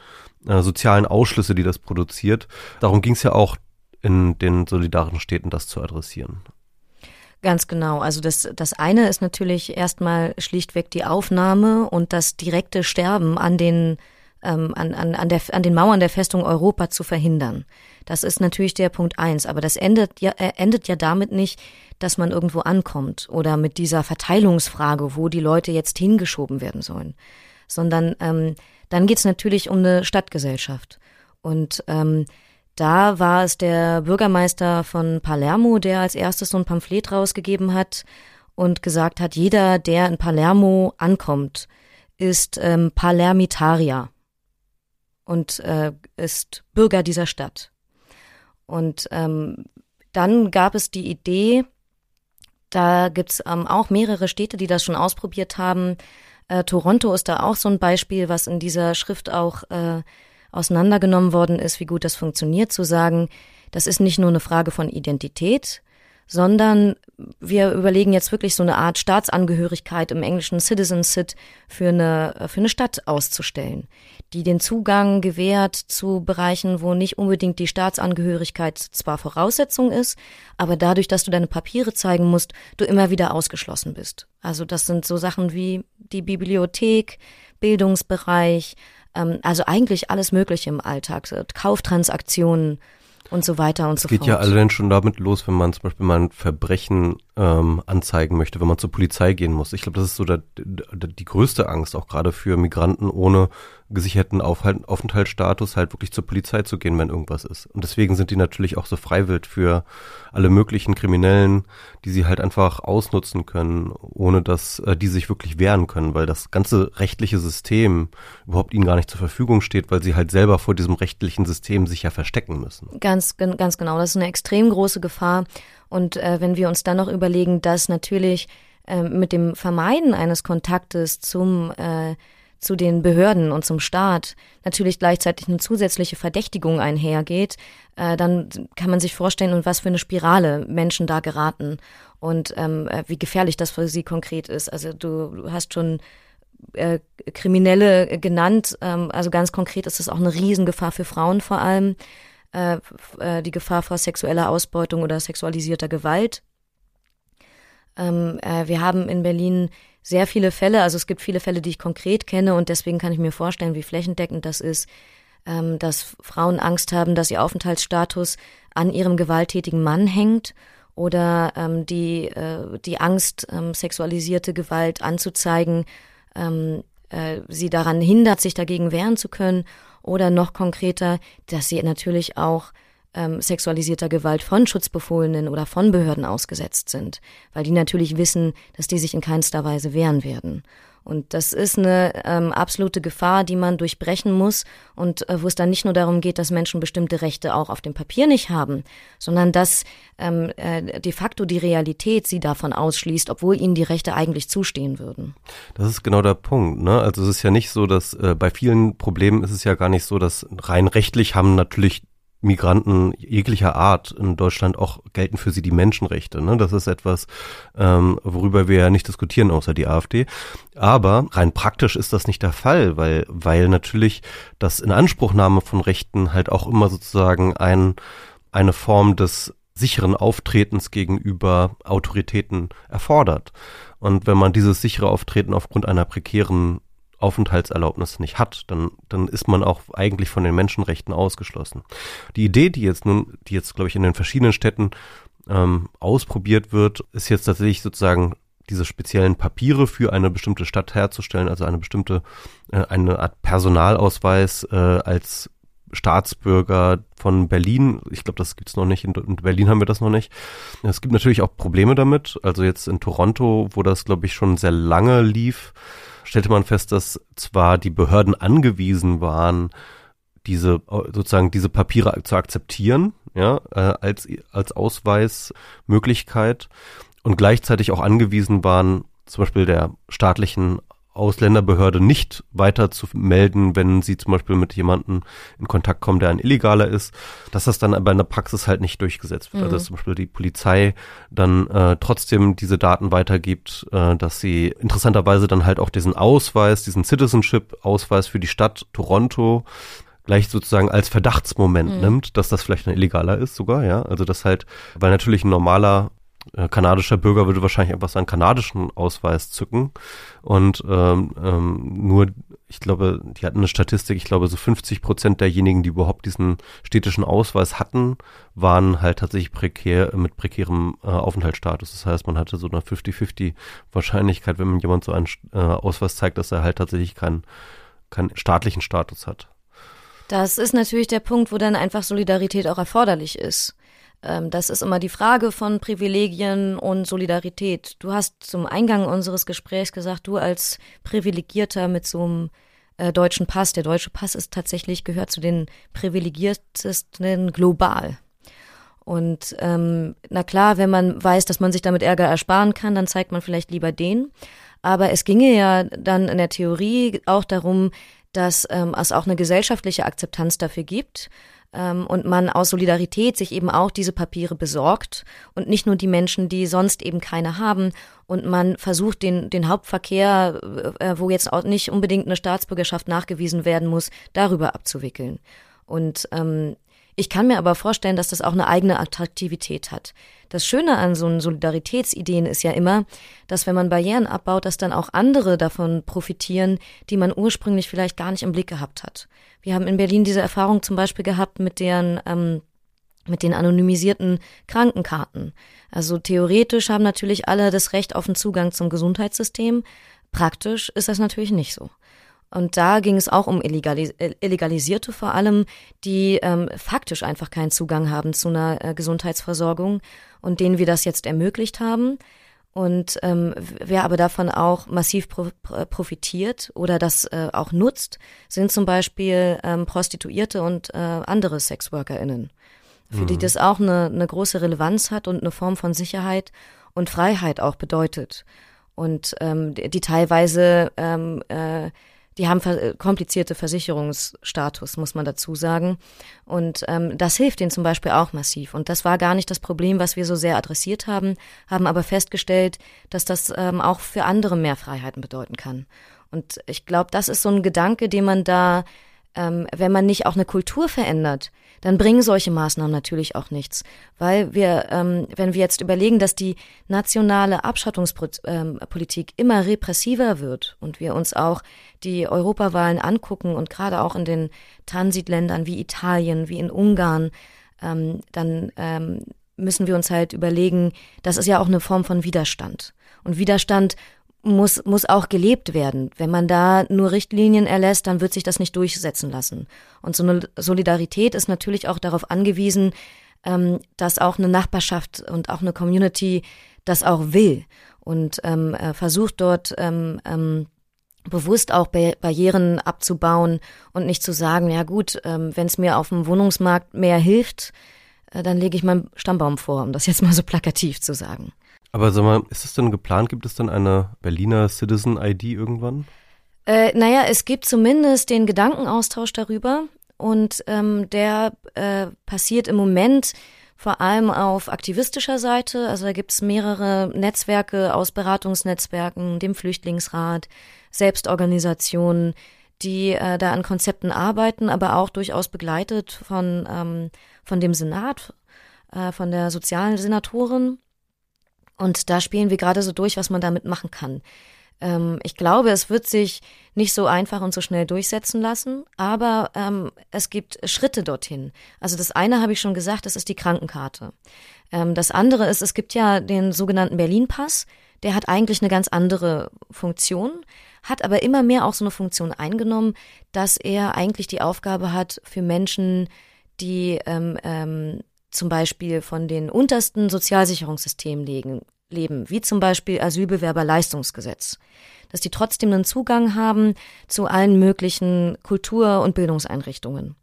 äh, sozialen Ausschlüsse, die das produziert, darum ging es ja auch in den solidarischen Städten, das zu adressieren. Ganz genau. Also das, das eine ist natürlich erstmal schlichtweg die Aufnahme und das direkte Sterben an den ähm, an, an, an, der, an den Mauern der Festung Europa zu verhindern. Das ist natürlich der Punkt eins. Aber das endet ja, äh, endet ja damit nicht, dass man irgendwo ankommt oder mit dieser Verteilungsfrage, wo die Leute jetzt hingeschoben werden sollen. Sondern ähm, dann geht's natürlich um eine Stadtgesellschaft. Und ähm, da war es der Bürgermeister von Palermo, der als erstes so ein Pamphlet rausgegeben hat und gesagt hat, jeder, der in Palermo ankommt, ist ähm, Palermitarier und äh, ist Bürger dieser Stadt. Und ähm, dann gab es die Idee, da gibt's ähm, auch mehrere Städte, die das schon ausprobiert haben. Äh, Toronto ist da auch so ein Beispiel, was in dieser Schrift auch äh, auseinandergenommen worden ist, wie gut das funktioniert, zu sagen, das ist nicht nur eine Frage von Identität, sondern wir überlegen jetzt wirklich so eine Art Staatsangehörigkeit im englischen Citizenship für eine, für eine Stadt auszustellen, die den Zugang gewährt zu Bereichen, wo nicht unbedingt die Staatsangehörigkeit zwar Voraussetzung ist, aber dadurch, dass du deine Papiere zeigen musst, du immer wieder ausgeschlossen bist. Also das sind so Sachen wie die Bibliothek, Bildungsbereich, ähm, also eigentlich alles Mögliche im Alltag, Kauftransaktionen, und so weiter und so geht fort. Geht ja allein schon damit los, wenn man zum Beispiel mal ein Verbrechen ähm, anzeigen möchte, wenn man zur Polizei gehen muss. Ich glaube, das ist so der, der, die größte Angst, auch gerade für Migranten ohne gesicherten Aufhalt, Aufenthaltsstatus, halt wirklich zur Polizei zu gehen, wenn irgendwas ist. Und deswegen sind die natürlich auch so freiwillig für alle möglichen Kriminellen, die sie halt einfach ausnutzen können, ohne dass äh, die sich wirklich wehren können, weil das ganze rechtliche System überhaupt ihnen gar nicht zur Verfügung steht, weil sie halt selber vor diesem rechtlichen System sich ja verstecken müssen. Ganz, ganz genau. Das ist eine extrem große Gefahr. Und äh, wenn wir uns dann noch überlegen, dass natürlich äh, mit dem Vermeiden eines Kontaktes zum äh, zu den Behörden und zum Staat natürlich gleichzeitig eine zusätzliche Verdächtigung einhergeht, äh, dann kann man sich vorstellen, und was für eine Spirale Menschen da geraten und ähm, äh, wie gefährlich das für sie konkret ist. Also du, hast schon äh, Kriminelle genannt, ähm, also ganz konkret ist es auch eine Riesengefahr für Frauen vor allem, äh, äh, die Gefahr vor sexueller Ausbeutung oder sexualisierter Gewalt. Ähm, äh, wir haben in Berlin sehr viele Fälle, also es gibt viele Fälle, die ich konkret kenne und deswegen kann ich mir vorstellen, wie flächendeckend das ist, ähm, dass Frauen Angst haben, dass ihr Aufenthaltsstatus an ihrem gewalttätigen Mann hängt oder ähm, die, äh, die Angst, ähm, sexualisierte Gewalt anzuzeigen, ähm, äh, sie daran hindert, sich dagegen wehren zu können oder noch konkreter, dass sie natürlich auch ähm, sexualisierter Gewalt von Schutzbefohlenen oder von Behörden ausgesetzt sind, weil die natürlich wissen, dass die sich in keinster Weise wehren werden. Und das ist eine ähm, absolute Gefahr, die man durchbrechen muss und äh, wo es dann nicht nur darum geht, dass Menschen bestimmte Rechte auch auf dem Papier nicht haben, sondern dass ähm, äh, de facto die Realität sie davon ausschließt, obwohl ihnen die Rechte eigentlich zustehen würden. Das ist genau der Punkt. Ne? Also es ist ja nicht so, dass äh, bei vielen Problemen ist es ja gar nicht so, dass rein rechtlich haben natürlich Migranten jeglicher Art in Deutschland auch gelten für sie die Menschenrechte. Ne? Das ist etwas, ähm, worüber wir ja nicht diskutieren, außer die AfD. Aber rein praktisch ist das nicht der Fall, weil, weil natürlich das Inanspruchnahme von Rechten halt auch immer sozusagen ein, eine Form des sicheren Auftretens gegenüber Autoritäten erfordert. Und wenn man dieses sichere Auftreten aufgrund einer prekären Aufenthaltserlaubnis nicht hat, dann, dann ist man auch eigentlich von den Menschenrechten ausgeschlossen. Die Idee, die jetzt nun, die jetzt, glaube ich, in den verschiedenen Städten ähm, ausprobiert wird, ist jetzt tatsächlich sozusagen diese speziellen Papiere für eine bestimmte Stadt herzustellen, also eine bestimmte, äh, eine Art Personalausweis äh, als Staatsbürger von Berlin. Ich glaube, das gibt's noch nicht. In, in, Berlin haben wir das noch nicht. Es gibt natürlich auch Probleme damit. Also jetzt in Toronto, wo das, glaube ich, schon sehr lange lief, stellte man fest, dass zwar die Behörden angewiesen waren, diese sozusagen diese Papiere zu akzeptieren, ja, äh, als als Ausweismöglichkeit und gleichzeitig auch angewiesen waren, zum Beispiel der staatlichen Ausländerbehörde nicht weiter zu melden, wenn sie zum Beispiel mit jemandem in Kontakt kommen, der ein Illegaler ist, dass das dann aber in der Praxis halt nicht durchgesetzt wird. Also mhm. Also dass zum Beispiel die Polizei dann äh, trotzdem diese Daten weitergibt, äh, dass sie interessanterweise dann halt auch diesen Ausweis, diesen Citizenship-Ausweis für die Stadt Toronto gleich sozusagen als Verdachtsmoment mhm. nimmt, dass das vielleicht ein Illegaler ist sogar, ja. Also das halt, weil natürlich ein normaler äh, kanadischer Bürger würde wahrscheinlich einfach seinen kanadischen Ausweis zücken und ähm, ähm, nur, ich glaube, die hatten eine Statistik, ich glaube so 50 Prozent derjenigen, die überhaupt diesen städtischen Ausweis hatten, waren halt tatsächlich prekär mit prekärem äh, Aufenthaltsstatus. Das heißt, man hatte so eine 50-50 Wahrscheinlichkeit, wenn man jemand so einen äh, Ausweis zeigt, dass er halt tatsächlich keinen keinen staatlichen Status hat. Das ist natürlich der Punkt, wo dann einfach Solidarität auch erforderlich ist. Ähm, das ist immer die Frage von Privilegien und Solidarität. Du hast zum Eingang unseres Gesprächs gesagt, du als Privilegierter mit so einem äh, deutschen Pass, der deutsche Pass ist tatsächlich, gehört zu den privilegiertesten global. Und ähm, na klar, wenn man weiß, dass man sich damit Ärger ersparen kann, dann zeigt man vielleicht lieber den. Aber es ginge ja dann in der Theorie auch darum, dass ähm, es auch eine gesellschaftliche Akzeptanz dafür gibt ähm, und man aus Solidarität sich eben auch diese Papiere besorgt und nicht nur die Menschen, die sonst eben keine haben und man versucht den, den Hauptverkehr, äh, wo jetzt auch nicht unbedingt eine Staatsbürgerschaft nachgewiesen werden muss, darüber abzuwickeln. Und ähm, ich kann mir aber vorstellen, dass das auch eine eigene Attraktivität hat. Das Schöne an so Solidaritätsideen ist ja immer, dass wenn man Barrieren abbaut, dass dann auch andere davon profitieren, die man ursprünglich vielleicht gar nicht im Blick gehabt hat. Wir haben in Berlin diese Erfahrung zum Beispiel gehabt mit deren ähm, mit den anonymisierten Krankenkarten. Also theoretisch haben natürlich alle das Recht auf einen Zugang zum Gesundheitssystem. Praktisch ist das natürlich nicht so. Und da ging es auch um Illegalis äh, Illegalisierte vor allem, die ähm, faktisch einfach keinen Zugang haben zu einer äh, Gesundheitsversorgung und denen wir das jetzt ermöglicht haben. Und ähm, wer aber davon auch massiv pro profitiert oder das äh, auch nutzt, sind zum Beispiel ähm, Prostituierte und äh, andere SexworkerInnen, für mhm. die das auch eine, eine große Relevanz hat und eine Form von Sicherheit und Freiheit auch bedeutet. Und ähm, die, die teilweise ähm, äh, die haben ver komplizierte Versicherungsstatus, muss man dazu sagen. Und ähm, das hilft ihnen zum Beispiel auch massiv. Und das war gar nicht das Problem, was wir so sehr adressiert haben, haben aber festgestellt, dass das ähm, auch für andere mehr Freiheiten bedeuten kann. Und ich glaube, das ist so ein Gedanke, den man da, ähm, wenn man nicht auch eine Kultur verändert, dann bringen solche Maßnahmen natürlich auch nichts. Weil wir, ähm, wenn wir jetzt überlegen, dass die nationale Abschottungspolitik ähm, immer repressiver wird und wir uns auch die Europawahlen angucken und gerade auch in den Transitländern wie Italien, wie in Ungarn, ähm, dann ähm, müssen wir uns halt überlegen, das ist ja auch eine Form von Widerstand. Und Widerstand muss, muss auch gelebt werden. Wenn man da nur Richtlinien erlässt, dann wird sich das nicht durchsetzen lassen. Und so eine Solidarität ist natürlich auch darauf angewiesen, ähm, dass auch eine Nachbarschaft und auch eine Community das auch will und ähm, äh, versucht dort ähm, ähm, bewusst auch Barrieren abzubauen und nicht zu sagen, ja gut, ähm, wenn es mir auf dem Wohnungsmarkt mehr hilft, äh, dann lege ich meinen Stammbaum vor, um das jetzt mal so plakativ zu sagen. Aber sag mal, ist es denn geplant? Gibt es denn eine Berliner Citizen ID irgendwann? Äh, naja, es gibt zumindest den Gedankenaustausch darüber und ähm, der äh, passiert im Moment vor allem auf aktivistischer Seite. Also da gibt es mehrere Netzwerke aus Beratungsnetzwerken, dem Flüchtlingsrat, Selbstorganisationen, die äh, da an Konzepten arbeiten, aber auch durchaus begleitet von, ähm, von dem Senat, äh, von der sozialen Senatorin und da spielen wir gerade so durch, was man damit machen kann. Ähm, ich glaube, es wird sich nicht so einfach und so schnell durchsetzen lassen, aber ähm, es gibt Schritte dorthin. Also das eine habe ich schon gesagt, das ist die Krankenkarte. Ähm, das andere ist, es gibt ja den sogenannten Berlin-Pass, der hat eigentlich eine ganz andere Funktion, hat aber immer mehr auch so eine Funktion eingenommen, dass er eigentlich die Aufgabe hat für Menschen, die ähm, ähm, zum Beispiel von den untersten Sozialsicherungssystemen legen, leben, wie zum Beispiel Asylbewerberleistungsgesetz, dass die trotzdem einen Zugang haben zu allen möglichen Kultur- und Bildungseinrichtungen.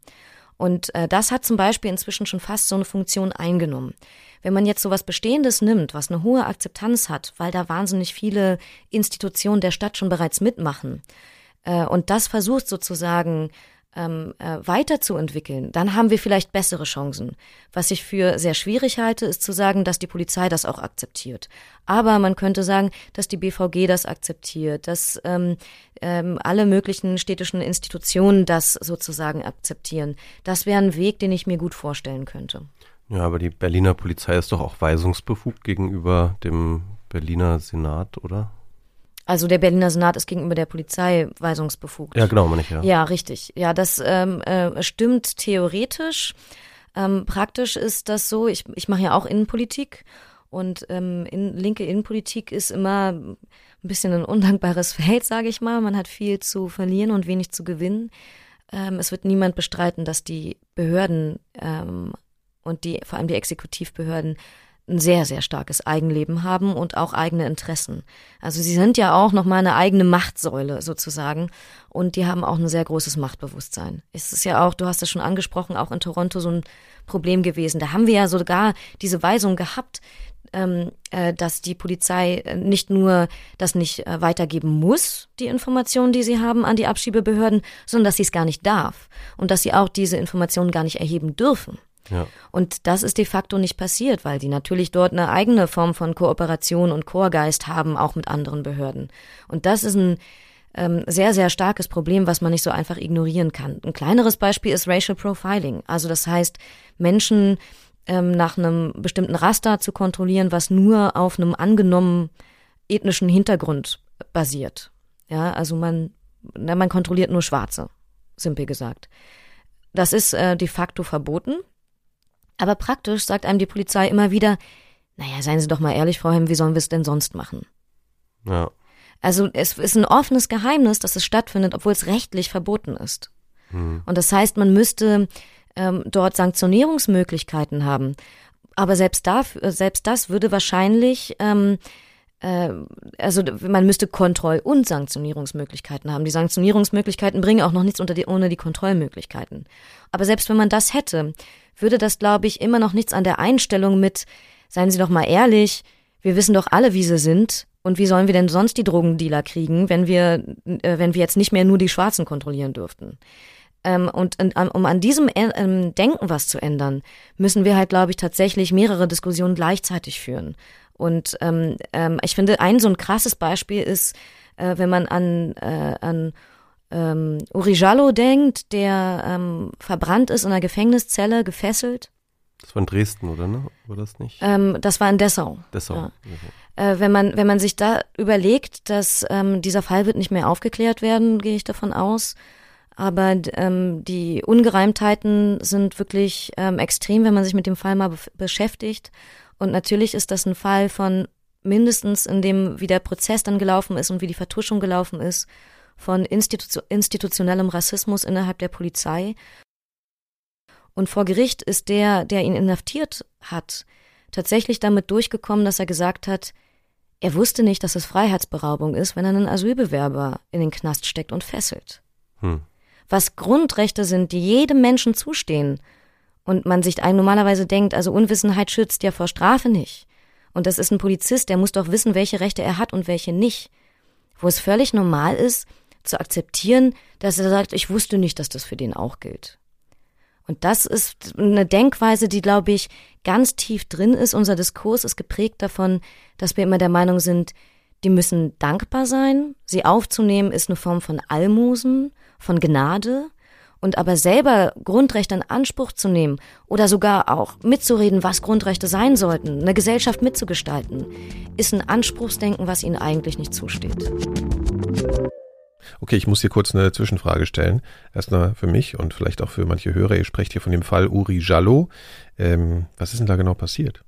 Und äh, das hat zum Beispiel inzwischen schon fast so eine Funktion eingenommen. Wenn man jetzt so was Bestehendes nimmt, was eine hohe Akzeptanz hat, weil da wahnsinnig viele Institutionen der Stadt schon bereits mitmachen, äh, und das versucht sozusagen ähm, äh, weiterzuentwickeln, dann haben wir vielleicht bessere Chancen. Was ich für sehr schwierig halte, ist zu sagen, dass die Polizei das auch akzeptiert. Aber man könnte sagen, dass die BVG das akzeptiert, dass ähm, ähm, alle möglichen städtischen Institutionen das sozusagen akzeptieren. Das wäre ein Weg, den ich mir gut vorstellen könnte. Ja, aber die Berliner Polizei ist doch auch weisungsbefugt gegenüber dem Berliner Senat, oder? Also der Berliner Senat ist gegenüber der Polizei weisungsbefugt. Ja, genau, meine ich, ja. Ja, richtig. Ja, das ähm, äh, stimmt theoretisch. Ähm, praktisch ist das so, ich, ich mache ja auch Innenpolitik und ähm, in, linke Innenpolitik ist immer ein bisschen ein undankbares Feld, sage ich mal. Man hat viel zu verlieren und wenig zu gewinnen. Ähm, es wird niemand bestreiten, dass die Behörden ähm, und die vor allem die Exekutivbehörden ein sehr, sehr starkes Eigenleben haben und auch eigene Interessen. Also sie sind ja auch nochmal eine eigene Machtsäule sozusagen und die haben auch ein sehr großes Machtbewusstsein. Es ist ja auch, du hast es schon angesprochen, auch in Toronto so ein Problem gewesen. Da haben wir ja sogar diese Weisung gehabt, ähm, äh, dass die Polizei nicht nur das nicht äh, weitergeben muss, die Informationen, die sie haben an die Abschiebebehörden, sondern dass sie es gar nicht darf und dass sie auch diese Informationen gar nicht erheben dürfen. Ja. Und das ist de facto nicht passiert, weil die natürlich dort eine eigene Form von Kooperation und Chorgeist haben, auch mit anderen Behörden. Und das ist ein ähm, sehr, sehr starkes Problem, was man nicht so einfach ignorieren kann. Ein kleineres Beispiel ist Racial Profiling. Also das heißt, Menschen ähm, nach einem bestimmten Raster zu kontrollieren, was nur auf einem angenommen ethnischen Hintergrund basiert. Ja, also man, na, man kontrolliert nur Schwarze, simpel gesagt. Das ist äh, de facto verboten. Aber praktisch sagt einem die Polizei immer wieder, naja, seien Sie doch mal ehrlich, Frau Hemm, wie sollen wir es denn sonst machen? Ja. Also es ist ein offenes Geheimnis, dass es stattfindet, obwohl es rechtlich verboten ist. Hm. Und das heißt, man müsste ähm, dort Sanktionierungsmöglichkeiten haben. Aber selbst, dafür, selbst das würde wahrscheinlich ähm, äh, also man müsste Kontroll- und Sanktionierungsmöglichkeiten haben. Die Sanktionierungsmöglichkeiten bringen auch noch nichts unter die, ohne die Kontrollmöglichkeiten. Aber selbst wenn man das hätte, würde das, glaube ich, immer noch nichts an der Einstellung mit, seien Sie doch mal ehrlich, wir wissen doch alle, wie sie sind. Und wie sollen wir denn sonst die Drogendealer kriegen, wenn wir, äh, wenn wir jetzt nicht mehr nur die Schwarzen kontrollieren dürften? Ähm, und um an diesem ähm, Denken was zu ändern, müssen wir halt, glaube ich, tatsächlich mehrere Diskussionen gleichzeitig führen. Und ähm, ähm, ich finde, ein so ein krasses Beispiel ist, äh, wenn man an, äh, an ähm, Uri Jallo denkt, der ähm, verbrannt ist in einer Gefängniszelle, gefesselt. Das war in Dresden, oder ne? War das nicht? Ähm, das war in Dessau. Dessau. Ja. Äh, wenn man wenn man sich da überlegt, dass ähm, dieser Fall wird nicht mehr aufgeklärt werden, gehe ich davon aus. Aber ähm, die Ungereimtheiten sind wirklich ähm, extrem, wenn man sich mit dem Fall mal be beschäftigt. Und natürlich ist das ein Fall von mindestens in dem, wie der Prozess dann gelaufen ist und wie die Vertuschung gelaufen ist, von Institu institutionellem Rassismus innerhalb der Polizei. Und vor Gericht ist der, der ihn inhaftiert hat, tatsächlich damit durchgekommen, dass er gesagt hat, er wusste nicht, dass es Freiheitsberaubung ist, wenn er einen Asylbewerber in den Knast steckt und fesselt. Hm. Was Grundrechte sind, die jedem Menschen zustehen und man sich ein normalerweise denkt, also Unwissenheit schützt ja vor Strafe nicht. Und das ist ein Polizist, der muss doch wissen, welche Rechte er hat und welche nicht. Wo es völlig normal ist, zu akzeptieren, dass er sagt, ich wusste nicht, dass das für den auch gilt. Und das ist eine Denkweise, die, glaube ich, ganz tief drin ist. Unser Diskurs ist geprägt davon, dass wir immer der Meinung sind, die müssen dankbar sein. Sie aufzunehmen ist eine Form von Almosen, von Gnade. Und aber selber Grundrechte in Anspruch zu nehmen oder sogar auch mitzureden, was Grundrechte sein sollten, eine Gesellschaft mitzugestalten, ist ein Anspruchsdenken, was ihnen eigentlich nicht zusteht. Okay, ich muss hier kurz eine Zwischenfrage stellen. Erstmal für mich und vielleicht auch für manche Hörer. Ihr sprecht hier von dem Fall Uri Jallo. Ähm, was ist denn da genau passiert?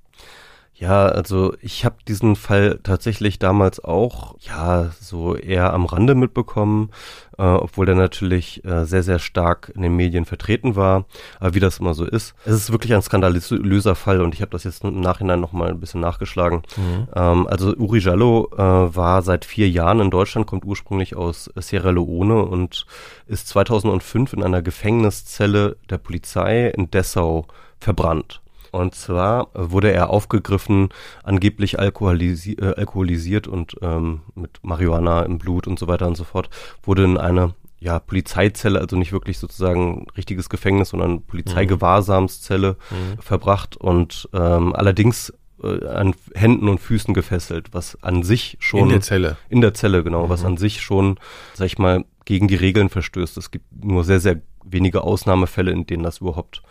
Ja, also ich habe diesen Fall tatsächlich damals auch, ja, so eher am Rande mitbekommen, äh, obwohl der natürlich äh, sehr, sehr stark in den Medien vertreten war. Aber wie das immer so ist, es ist wirklich ein skandalöser Fall und ich habe das jetzt im Nachhinein nochmal ein bisschen nachgeschlagen. Mhm. Ähm, also Uri Jallo äh, war seit vier Jahren in Deutschland, kommt ursprünglich aus Sierra Leone und ist 2005 in einer Gefängniszelle der Polizei in Dessau verbrannt. Und zwar wurde er aufgegriffen, angeblich alkoholisi äh, alkoholisiert und ähm, mit Marihuana im Blut und so weiter und so fort, wurde in eine ja, Polizeizelle, also nicht wirklich sozusagen richtiges Gefängnis, sondern Polizeigewahrsamszelle mhm. verbracht und ähm, allerdings äh, an Händen und Füßen gefesselt, was an sich schon in der Zelle in der Zelle genau, mhm. was an sich schon, sag ich mal, gegen die Regeln verstößt. Es gibt nur sehr sehr wenige Ausnahmefälle, in denen das überhaupt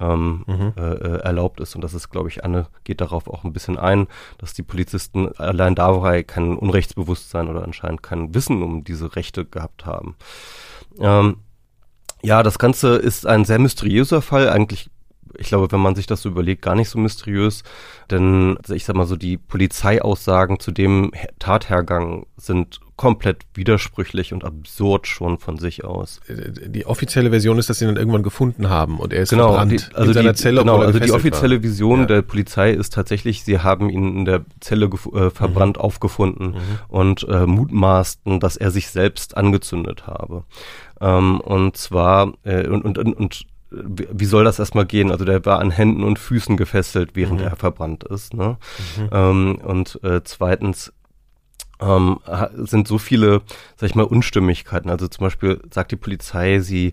ähm, mhm. äh, äh, erlaubt ist. Und das ist, glaube ich, Anne geht darauf auch ein bisschen ein, dass die Polizisten allein dabei kein Unrechtsbewusstsein oder anscheinend kein Wissen um diese Rechte gehabt haben. Ähm, ja, das Ganze ist ein sehr mysteriöser Fall. Eigentlich ich glaube, wenn man sich das so überlegt, gar nicht so mysteriös. Denn also ich sag mal so, die Polizeiaussagen zu dem Tathergang sind komplett widersprüchlich und absurd schon von sich aus. Die offizielle Version ist, dass sie ihn dann irgendwann gefunden haben und er ist genau, verbrannt die, also in seiner die, Zelle. Genau, also die offizielle war. Vision ja. der Polizei ist tatsächlich, sie haben ihn in der Zelle äh, verbrannt mhm. aufgefunden mhm. und äh, mutmaßten, dass er sich selbst angezündet habe. Ähm, und zwar äh, und, und, und wie soll das erstmal gehen? Also der war an Händen und Füßen gefesselt, während mhm. er verbrannt ist. Ne? Mhm. Ähm, und äh, zweitens ähm, sind so viele, sag ich mal, Unstimmigkeiten. Also zum Beispiel sagt die Polizei, sie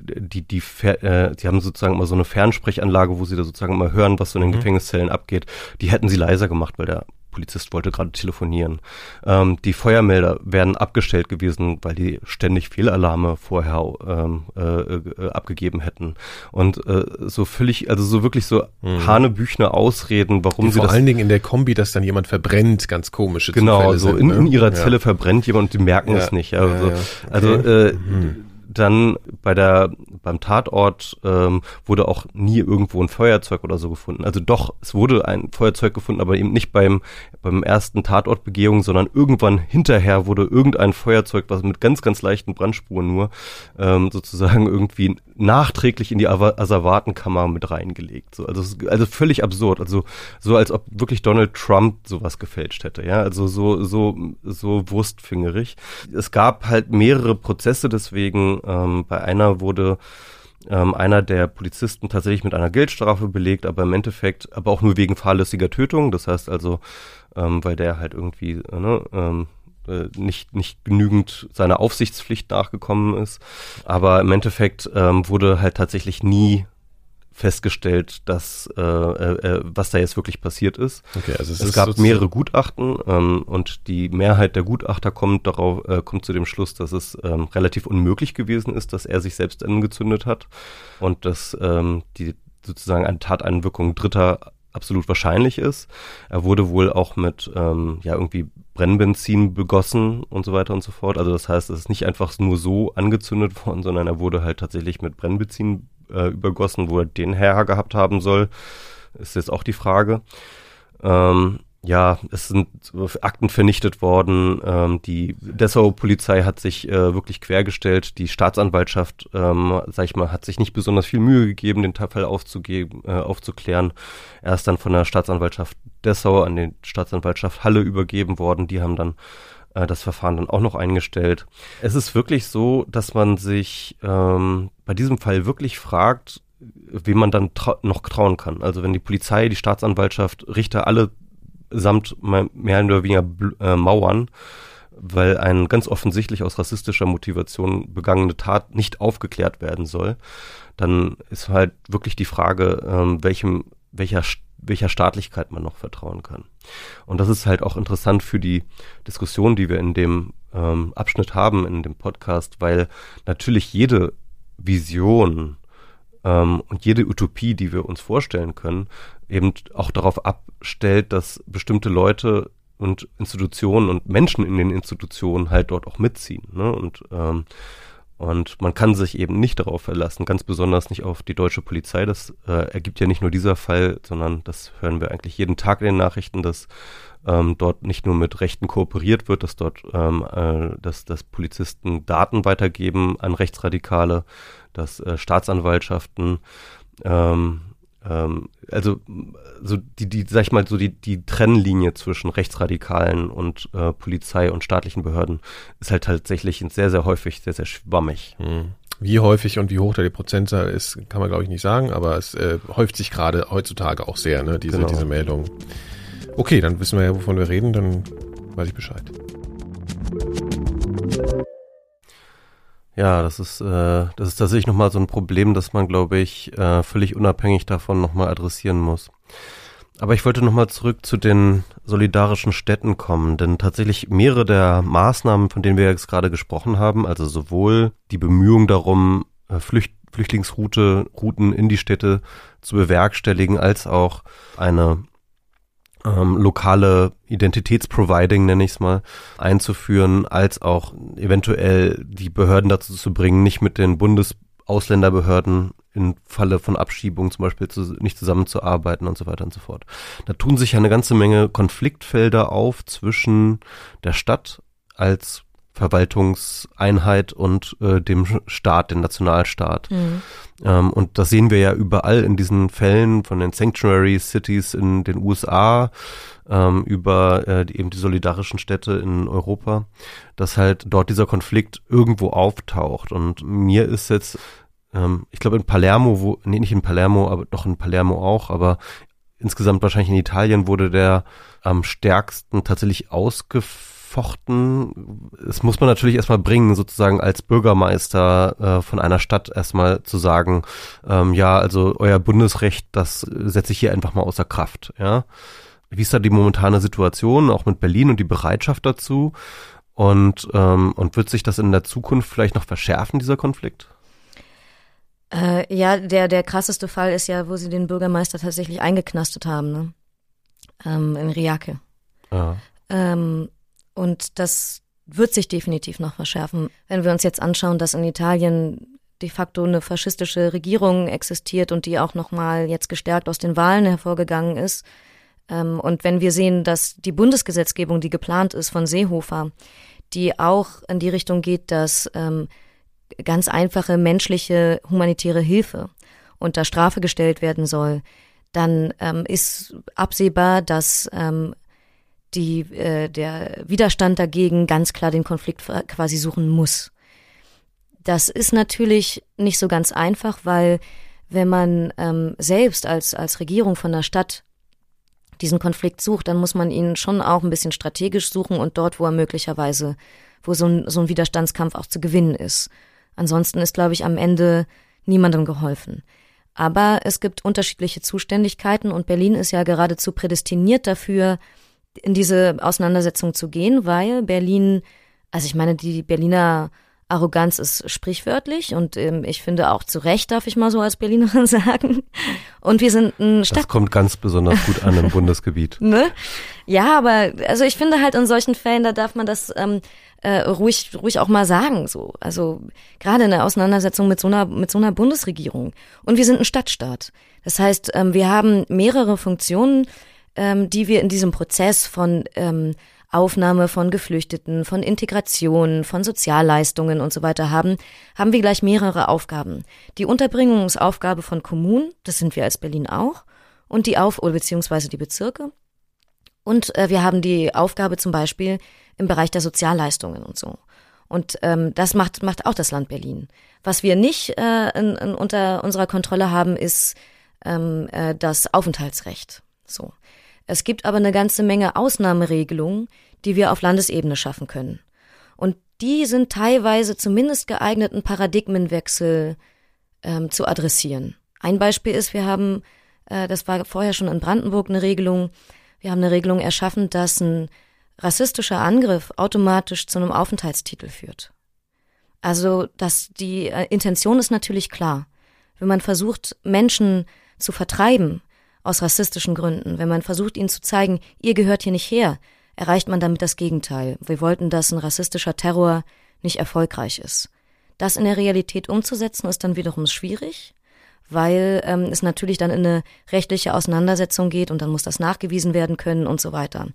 die, die, äh, die haben sozusagen immer so eine Fernsprechanlage, wo sie da sozusagen immer hören, was so in den mhm. Gefängniszellen abgeht. Die hätten sie leiser gemacht, weil der Polizist wollte gerade telefonieren. Ähm, die Feuermelder wären abgestellt gewesen, weil die ständig Fehlalarme vorher ähm, äh, äh, abgegeben hätten. Und äh, so völlig, also so wirklich so mhm. hanebüchner Ausreden, warum die sie vor das... Vor allen Dingen in der Kombi, dass dann jemand verbrennt, ganz komische Genau, Zufälle so sind, in, ne? in ihrer Zelle ja. verbrennt jemand und die merken ja. es nicht. Also, ja, also äh, mhm dann bei der beim Tatort ähm, wurde auch nie irgendwo ein Feuerzeug oder so gefunden. Also doch, es wurde ein Feuerzeug gefunden, aber eben nicht beim beim ersten Tatortbegehung, sondern irgendwann hinterher wurde irgendein Feuerzeug, was mit ganz ganz leichten Brandspuren nur ähm, sozusagen irgendwie nachträglich in die Asservatenkammer mit reingelegt. So, also also völlig absurd. Also so als ob wirklich Donald Trump sowas gefälscht hätte. Ja, also so so so wurstfingerig. Es gab halt mehrere Prozesse deswegen ähm, bei einer wurde ähm, einer der Polizisten tatsächlich mit einer Geldstrafe belegt, aber im Endeffekt, aber auch nur wegen fahrlässiger Tötung. Das heißt also, ähm, weil der halt irgendwie äh, ne, ähm, äh, nicht, nicht genügend seiner Aufsichtspflicht nachgekommen ist. Aber im Endeffekt ähm, wurde halt tatsächlich nie festgestellt, dass äh, äh, was da jetzt wirklich passiert ist. Okay, also es, es gab mehrere Gutachten ähm, und die Mehrheit der Gutachter kommt darauf äh, kommt zu dem Schluss, dass es ähm, relativ unmöglich gewesen ist, dass er sich selbst angezündet hat und dass ähm, die sozusagen eine Tateinwirkung Dritter absolut wahrscheinlich ist. Er wurde wohl auch mit ähm, ja irgendwie Brennbenzin begossen und so weiter und so fort. Also das heißt, es ist nicht einfach nur so angezündet worden, sondern er wurde halt tatsächlich mit Brennbenzin äh, übergossen, wo er den her gehabt haben soll, ist jetzt auch die Frage. Ähm, ja, es sind Akten vernichtet worden. Ähm, die Dessau-Polizei hat sich äh, wirklich quergestellt. Die Staatsanwaltschaft, ähm, sag ich mal, hat sich nicht besonders viel Mühe gegeben, den Fall aufzugeben, äh, aufzuklären. Er ist dann von der Staatsanwaltschaft Dessau an die Staatsanwaltschaft Halle übergeben worden. Die haben dann äh, das Verfahren dann auch noch eingestellt. Es ist wirklich so, dass man sich ähm, bei diesem Fall wirklich fragt, wem man dann trau noch trauen kann. Also wenn die Polizei, die Staatsanwaltschaft, Richter alle samt mehr oder weniger äh, Mauern, weil ein ganz offensichtlich aus rassistischer Motivation begangene Tat nicht aufgeklärt werden soll, dann ist halt wirklich die Frage, ähm, welchem, welcher welcher Staatlichkeit man noch vertrauen kann. Und das ist halt auch interessant für die Diskussion, die wir in dem ähm, Abschnitt haben, in dem Podcast, weil natürlich jede Vision ähm, und jede Utopie, die wir uns vorstellen können, eben auch darauf abstellt, dass bestimmte Leute und Institutionen und Menschen in den Institutionen halt dort auch mitziehen. Ne? Und ähm, und man kann sich eben nicht darauf verlassen, ganz besonders nicht auf die deutsche Polizei. Das äh, ergibt ja nicht nur dieser Fall, sondern das hören wir eigentlich jeden Tag in den Nachrichten, dass ähm, dort nicht nur mit Rechten kooperiert wird, dass dort ähm, äh, dass, dass Polizisten Daten weitergeben an Rechtsradikale, dass äh, Staatsanwaltschaften ähm, ähm, also so die, die, sag ich mal, so die, die Trennlinie zwischen Rechtsradikalen und äh, Polizei und staatlichen Behörden ist halt tatsächlich sehr, sehr häufig sehr, sehr schwammig. Hm. Wie häufig und wie hoch da die Prozentzahl ist, kann man glaube ich nicht sagen, aber es äh, häuft sich gerade heutzutage auch sehr, ne, diese, genau. diese Meldung. Okay, dann wissen wir ja, wovon wir reden, dann weiß ich Bescheid. Ja, das ist, äh, das ist tatsächlich nochmal so ein Problem, das man, glaube ich, äh, völlig unabhängig davon nochmal adressieren muss. Aber ich wollte nochmal zurück zu den solidarischen Städten kommen, denn tatsächlich mehrere der Maßnahmen, von denen wir jetzt gerade gesprochen haben, also sowohl die Bemühung darum, äh, Flücht Flüchtlingsroute, Routen in die Städte zu bewerkstelligen, als auch eine ähm, lokale Identitätsproviding, nenne ich es mal, einzuführen, als auch eventuell die Behörden dazu zu bringen, nicht mit den Bundesländerbehörden im Falle von Abschiebung zum Beispiel zu, nicht zusammenzuarbeiten und so weiter und so fort. Da tun sich ja eine ganze Menge Konfliktfelder auf zwischen der Stadt als Verwaltungseinheit und äh, dem Staat, dem Nationalstaat. Mhm. Ähm, und das sehen wir ja überall in diesen Fällen von den Sanctuary Cities in den USA ähm, über äh, die, eben die solidarischen Städte in Europa, dass halt dort dieser Konflikt irgendwo auftaucht. Und mir ist jetzt, ähm, ich glaube in Palermo, wo, nee, nicht in Palermo, aber doch in Palermo auch, aber insgesamt wahrscheinlich in Italien wurde der am stärksten tatsächlich ausgeführt angefochten. Es muss man natürlich erstmal bringen, sozusagen als Bürgermeister äh, von einer Stadt erstmal zu sagen, ähm, ja, also euer Bundesrecht, das setze ich hier einfach mal außer Kraft, ja. Wie ist da die momentane Situation, auch mit Berlin und die Bereitschaft dazu? Und, ähm, und wird sich das in der Zukunft vielleicht noch verschärfen, dieser Konflikt? Äh, ja, der, der krasseste Fall ist ja, wo sie den Bürgermeister tatsächlich eingeknastet haben, ne? Ähm, in Riake. Ja. Ähm, und das wird sich definitiv noch verschärfen. Wenn wir uns jetzt anschauen, dass in Italien de facto eine faschistische Regierung existiert und die auch nochmal jetzt gestärkt aus den Wahlen hervorgegangen ist. Ähm, und wenn wir sehen, dass die Bundesgesetzgebung, die geplant ist von Seehofer, die auch in die Richtung geht, dass ähm, ganz einfache menschliche humanitäre Hilfe unter Strafe gestellt werden soll, dann ähm, ist absehbar, dass ähm, die, äh, der Widerstand dagegen ganz klar den Konflikt quasi suchen muss. Das ist natürlich nicht so ganz einfach, weil wenn man ähm, selbst als, als Regierung von der Stadt diesen Konflikt sucht, dann muss man ihn schon auch ein bisschen strategisch suchen und dort, wo er möglicherweise, wo so ein, so ein Widerstandskampf auch zu gewinnen ist. Ansonsten ist, glaube ich, am Ende niemandem geholfen. Aber es gibt unterschiedliche Zuständigkeiten und Berlin ist ja geradezu prädestiniert dafür, in diese Auseinandersetzung zu gehen, weil Berlin, also ich meine, die Berliner Arroganz ist sprichwörtlich und ähm, ich finde auch zu Recht, darf ich mal so als Berlinerin sagen. Und wir sind ein Stadt. Das kommt ganz besonders gut an im Bundesgebiet. Ne? Ja, aber also ich finde halt in solchen Fällen, da darf man das ähm, äh, ruhig, ruhig auch mal sagen. So, also gerade in der Auseinandersetzung mit so einer mit so einer Bundesregierung. Und wir sind ein Stadtstaat. Das heißt, ähm, wir haben mehrere Funktionen ähm, die wir in diesem Prozess von ähm, Aufnahme von Geflüchteten, von Integration, von Sozialleistungen und so weiter haben, haben wir gleich mehrere Aufgaben. Die Unterbringungsaufgabe von Kommunen, das sind wir als Berlin auch, und die Auf- beziehungsweise die Bezirke. Und äh, wir haben die Aufgabe zum Beispiel im Bereich der Sozialleistungen und so. Und ähm, das macht, macht auch das Land Berlin. Was wir nicht äh, in, in, unter unserer Kontrolle haben, ist ähm, äh, das Aufenthaltsrecht. So. Es gibt aber eine ganze Menge Ausnahmeregelungen, die wir auf Landesebene schaffen können. Und die sind teilweise zumindest geeignet, einen Paradigmenwechsel ähm, zu adressieren. Ein Beispiel ist, wir haben, äh, das war vorher schon in Brandenburg eine Regelung, wir haben eine Regelung erschaffen, dass ein rassistischer Angriff automatisch zu einem Aufenthaltstitel führt. Also, dass die äh, Intention ist natürlich klar. Wenn man versucht, Menschen zu vertreiben aus rassistischen Gründen, wenn man versucht, ihnen zu zeigen, ihr gehört hier nicht her, erreicht man damit das Gegenteil. Wir wollten, dass ein rassistischer Terror nicht erfolgreich ist. Das in der Realität umzusetzen, ist dann wiederum schwierig, weil ähm, es natürlich dann in eine rechtliche Auseinandersetzung geht und dann muss das nachgewiesen werden können und so weiter.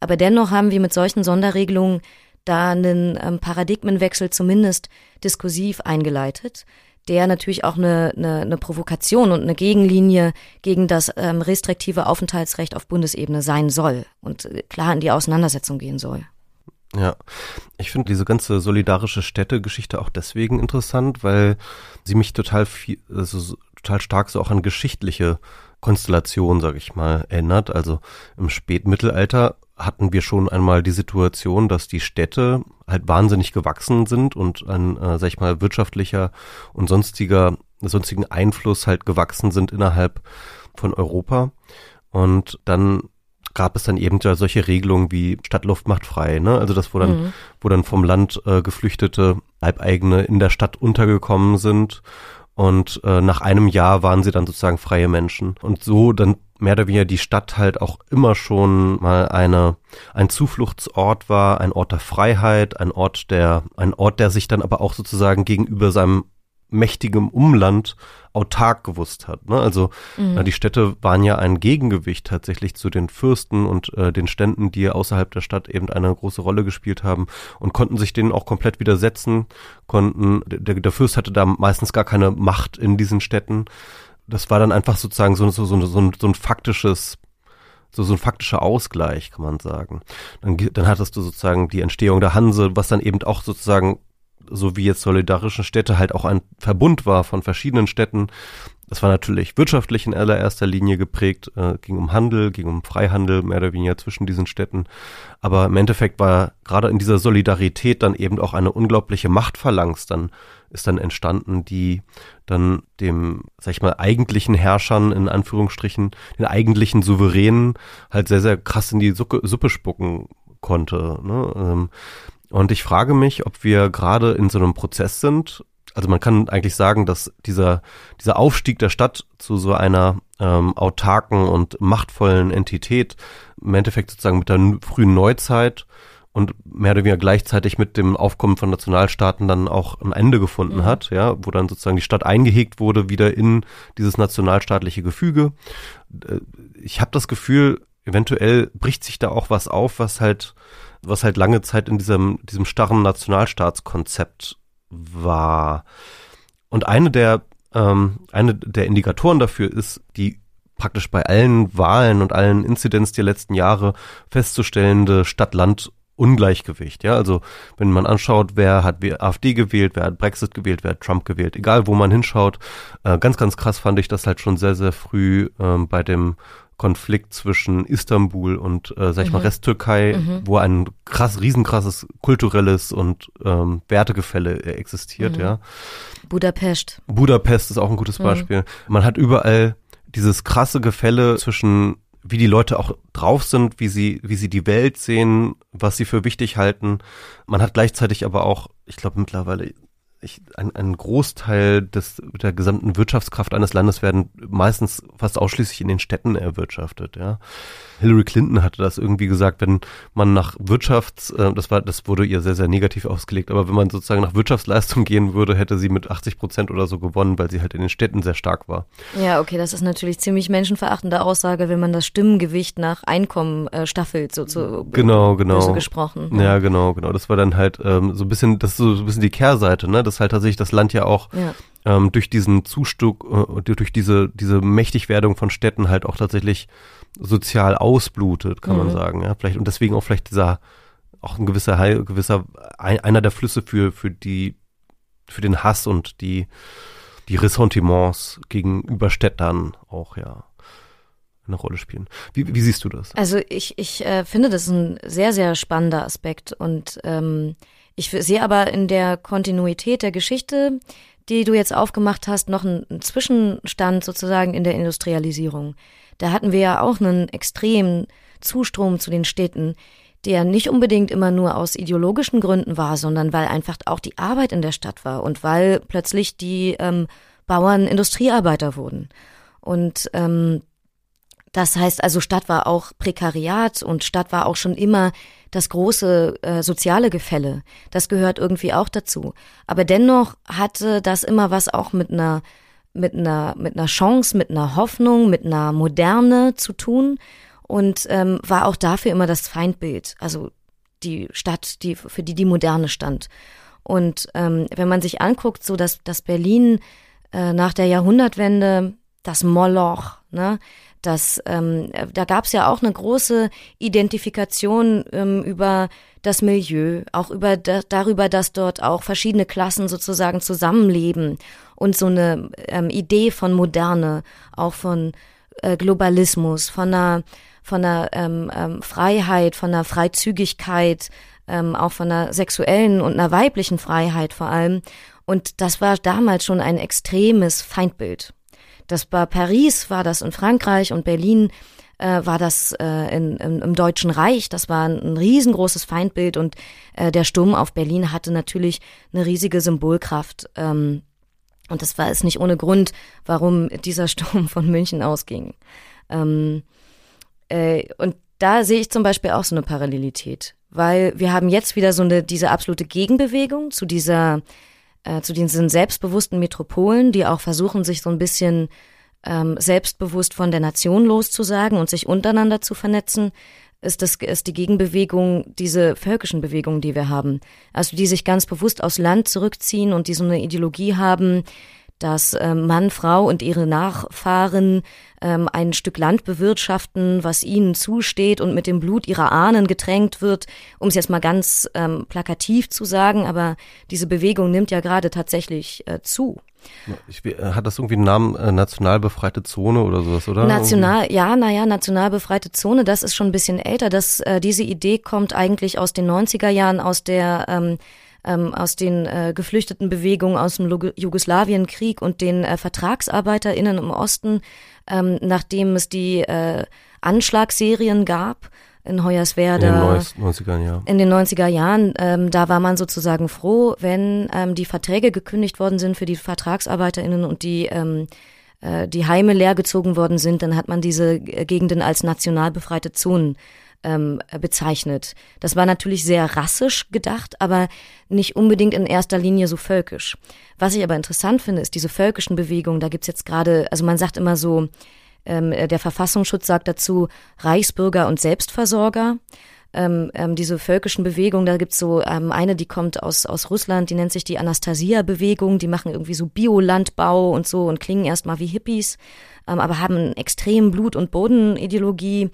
Aber dennoch haben wir mit solchen Sonderregelungen da einen ähm, Paradigmenwechsel zumindest diskursiv eingeleitet, der natürlich auch eine, eine, eine Provokation und eine Gegenlinie gegen das ähm, restriktive Aufenthaltsrecht auf Bundesebene sein soll und äh, klar in die Auseinandersetzung gehen soll. Ja, ich finde diese ganze solidarische Städtegeschichte auch deswegen interessant, weil sie mich total viel, also total stark so auch an geschichtliche Konstellation, sag ich mal, erinnert. Also im Spätmittelalter hatten wir schon einmal die Situation, dass die Städte halt wahnsinnig gewachsen sind und ein, äh, sag ich mal, wirtschaftlicher und sonstiger, sonstigen Einfluss halt gewachsen sind innerhalb von Europa. Und dann gab es dann eben ja solche Regelungen wie Stadtluft macht frei, ne? Also das, wo dann, mhm. wo dann vom Land äh, Geflüchtete Leibeigene in der Stadt untergekommen sind und äh, nach einem Jahr waren sie dann sozusagen freie Menschen. Und so dann mehr oder weniger die Stadt halt auch immer schon mal eine, ein Zufluchtsort war, ein Ort der Freiheit, ein Ort der, ein Ort, der sich dann aber auch sozusagen gegenüber seinem mächtigem Umland autark gewusst hat. Ne? Also mhm. die Städte waren ja ein Gegengewicht tatsächlich zu den Fürsten und äh, den Ständen, die außerhalb der Stadt eben eine große Rolle gespielt haben und konnten sich denen auch komplett widersetzen, konnten, der, der Fürst hatte da meistens gar keine Macht in diesen Städten. Das war dann einfach sozusagen so, so, so, so, ein, so ein faktisches so, so ein faktischer Ausgleich, kann man sagen. Dann, dann hattest du sozusagen die Entstehung der Hanse, was dann eben auch sozusagen so wie jetzt solidarischen Städte halt auch ein Verbund war von verschiedenen Städten. Das war natürlich wirtschaftlich in allererster Linie geprägt, äh, ging um Handel, ging um Freihandel mehr oder weniger zwischen diesen Städten. Aber im Endeffekt war gerade in dieser Solidarität dann eben auch eine unglaubliche Machtphalanx dann ist dann entstanden, die dann dem, sag ich mal, eigentlichen Herrschern in Anführungsstrichen, den eigentlichen Souveränen halt sehr, sehr krass in die Suppe, Suppe spucken konnte. Ne? Ähm, und ich frage mich, ob wir gerade in so einem Prozess sind. Also man kann eigentlich sagen, dass dieser, dieser Aufstieg der Stadt zu so einer ähm, autarken und machtvollen Entität im Endeffekt sozusagen mit der frühen Neuzeit und mehr oder weniger gleichzeitig mit dem Aufkommen von Nationalstaaten dann auch ein Ende gefunden mhm. hat, ja, wo dann sozusagen die Stadt eingehegt wurde wieder in dieses nationalstaatliche Gefüge. Äh, ich habe das Gefühl, eventuell bricht sich da auch was auf, was halt was halt lange Zeit in diesem, diesem starren Nationalstaatskonzept war. Und eine der, ähm, eine der Indikatoren dafür ist die praktisch bei allen Wahlen und allen Inzidenz der letzten Jahre festzustellende Stadt-Land Ungleichgewicht, ja, also wenn man anschaut, wer hat AfD gewählt, wer hat Brexit gewählt, wer hat Trump gewählt, egal wo man hinschaut, äh, ganz, ganz krass fand ich das halt schon sehr, sehr früh ähm, bei dem Konflikt zwischen Istanbul und, äh, sag ich mhm. mal, Resttürkei, mhm. wo ein krass, riesenkrasses kulturelles und ähm, Wertegefälle äh, existiert, mhm. ja. Budapest. Budapest ist auch ein gutes mhm. Beispiel. Man hat überall dieses krasse Gefälle zwischen wie die Leute auch drauf sind, wie sie, wie sie die Welt sehen, was sie für wichtig halten. Man hat gleichzeitig aber auch, ich glaube mittlerweile ich, ein, ein Großteil des, der gesamten Wirtschaftskraft eines Landes werden meistens fast ausschließlich in den Städten erwirtschaftet, ja. Hillary Clinton hatte das irgendwie gesagt, wenn man nach Wirtschafts, äh, das war, das wurde ihr sehr, sehr negativ ausgelegt, aber wenn man sozusagen nach Wirtschaftsleistung gehen würde, hätte sie mit 80 Prozent oder so gewonnen, weil sie halt in den Städten sehr stark war. Ja, okay, das ist natürlich ziemlich menschenverachtende Aussage, wenn man das Stimmgewicht nach Einkommen äh, staffelt, so zu genau, genau. gesprochen. Ja. ja, genau, genau. Das war dann halt ähm, so ein bisschen, das ist so ein bisschen die Kehrseite, ne? Das halt tatsächlich das Land ja auch ja ähm, durch diesen Zustuck, äh, durch diese, diese Mächtigwerdung von Städten halt auch tatsächlich sozial ausblutet, kann mhm. man sagen. Ja, vielleicht, und deswegen auch vielleicht dieser, auch ein gewisser, gewisser, ein, einer der Flüsse für, für die, für den Hass und die, die Ressentiments gegenüber Städtern auch, ja eine Rolle spielen. Wie, wie siehst du das? Also ich, ich äh, finde das ein sehr, sehr spannender Aspekt und ähm, ich sehe aber in der Kontinuität der Geschichte die du jetzt aufgemacht hast, noch ein Zwischenstand sozusagen in der Industrialisierung. Da hatten wir ja auch einen extremen Zustrom zu den Städten, der nicht unbedingt immer nur aus ideologischen Gründen war, sondern weil einfach auch die Arbeit in der Stadt war und weil plötzlich die ähm, Bauern Industriearbeiter wurden. Und ähm, das heißt also, Stadt war auch Prekariat und Stadt war auch schon immer das große äh, soziale Gefälle. Das gehört irgendwie auch dazu. Aber dennoch hatte das immer was auch mit einer mit einer mit einer Chance, mit einer Hoffnung, mit einer Moderne zu tun und ähm, war auch dafür immer das Feindbild, also die Stadt, die für die die Moderne stand. Und ähm, wenn man sich anguckt, so dass dass Berlin äh, nach der Jahrhundertwende das Moloch, ne, das ähm, da gab es ja auch eine große Identifikation ähm, über das Milieu, auch über da, darüber, dass dort auch verschiedene Klassen sozusagen zusammenleben und so eine ähm, Idee von Moderne, auch von äh, Globalismus, von einer von einer ähm, ähm, Freiheit, von einer Freizügigkeit, ähm, auch von einer sexuellen und einer weiblichen Freiheit vor allem. Und das war damals schon ein extremes Feindbild. Das war Paris, war das in Frankreich und Berlin äh, war das äh, in, in, im Deutschen Reich. Das war ein, ein riesengroßes Feindbild und äh, der Sturm auf Berlin hatte natürlich eine riesige Symbolkraft. Ähm, und das war es nicht ohne Grund, warum dieser Sturm von München ausging. Ähm, äh, und da sehe ich zum Beispiel auch so eine Parallelität, weil wir haben jetzt wieder so eine diese absolute Gegenbewegung zu dieser äh, zu diesen selbstbewussten Metropolen, die auch versuchen, sich so ein bisschen ähm, selbstbewusst von der Nation loszusagen und sich untereinander zu vernetzen, ist das ist die Gegenbewegung diese völkischen Bewegungen, die wir haben, also die sich ganz bewusst aus Land zurückziehen und die so eine Ideologie haben, dass ähm, Mann, Frau und ihre Nachfahren ähm, ein Stück Land bewirtschaften, was ihnen zusteht und mit dem Blut ihrer Ahnen getränkt wird, um es jetzt mal ganz ähm, plakativ zu sagen, aber diese Bewegung nimmt ja gerade tatsächlich äh, zu. Ich, äh, hat das irgendwie einen Namen, äh, national befreite Zone oder sowas, oder? National, ja, naja, national befreite Zone, das ist schon ein bisschen älter. Das, äh, diese Idee kommt eigentlich aus den 90er Jahren, aus der ähm, ähm, aus den äh, geflüchteten Bewegungen aus dem Jugoslawienkrieg und den äh, VertragsarbeiterInnen im Osten, ähm, nachdem es die äh, Anschlagsserien gab in Hoyerswerda. In den 90er Jahren. In den 90er Jahren, ähm, da war man sozusagen froh, wenn ähm, die Verträge gekündigt worden sind für die VertragsarbeiterInnen und die ähm, äh, die Heime leergezogen worden sind, dann hat man diese Gegenden als national befreite Zonen ähm, bezeichnet. Das war natürlich sehr rassisch gedacht, aber nicht unbedingt in erster Linie so völkisch. Was ich aber interessant finde, ist diese völkischen Bewegungen. Da gibt's jetzt gerade, also man sagt immer so, ähm, der Verfassungsschutz sagt dazu Reichsbürger und Selbstversorger. Ähm, ähm, diese völkischen Bewegungen, da gibt's so ähm, eine, die kommt aus, aus Russland, die nennt sich die Anastasia-Bewegung, die machen irgendwie so Biolandbau und so und klingen erstmal wie Hippies, ähm, aber haben extrem Blut- und Bodenideologie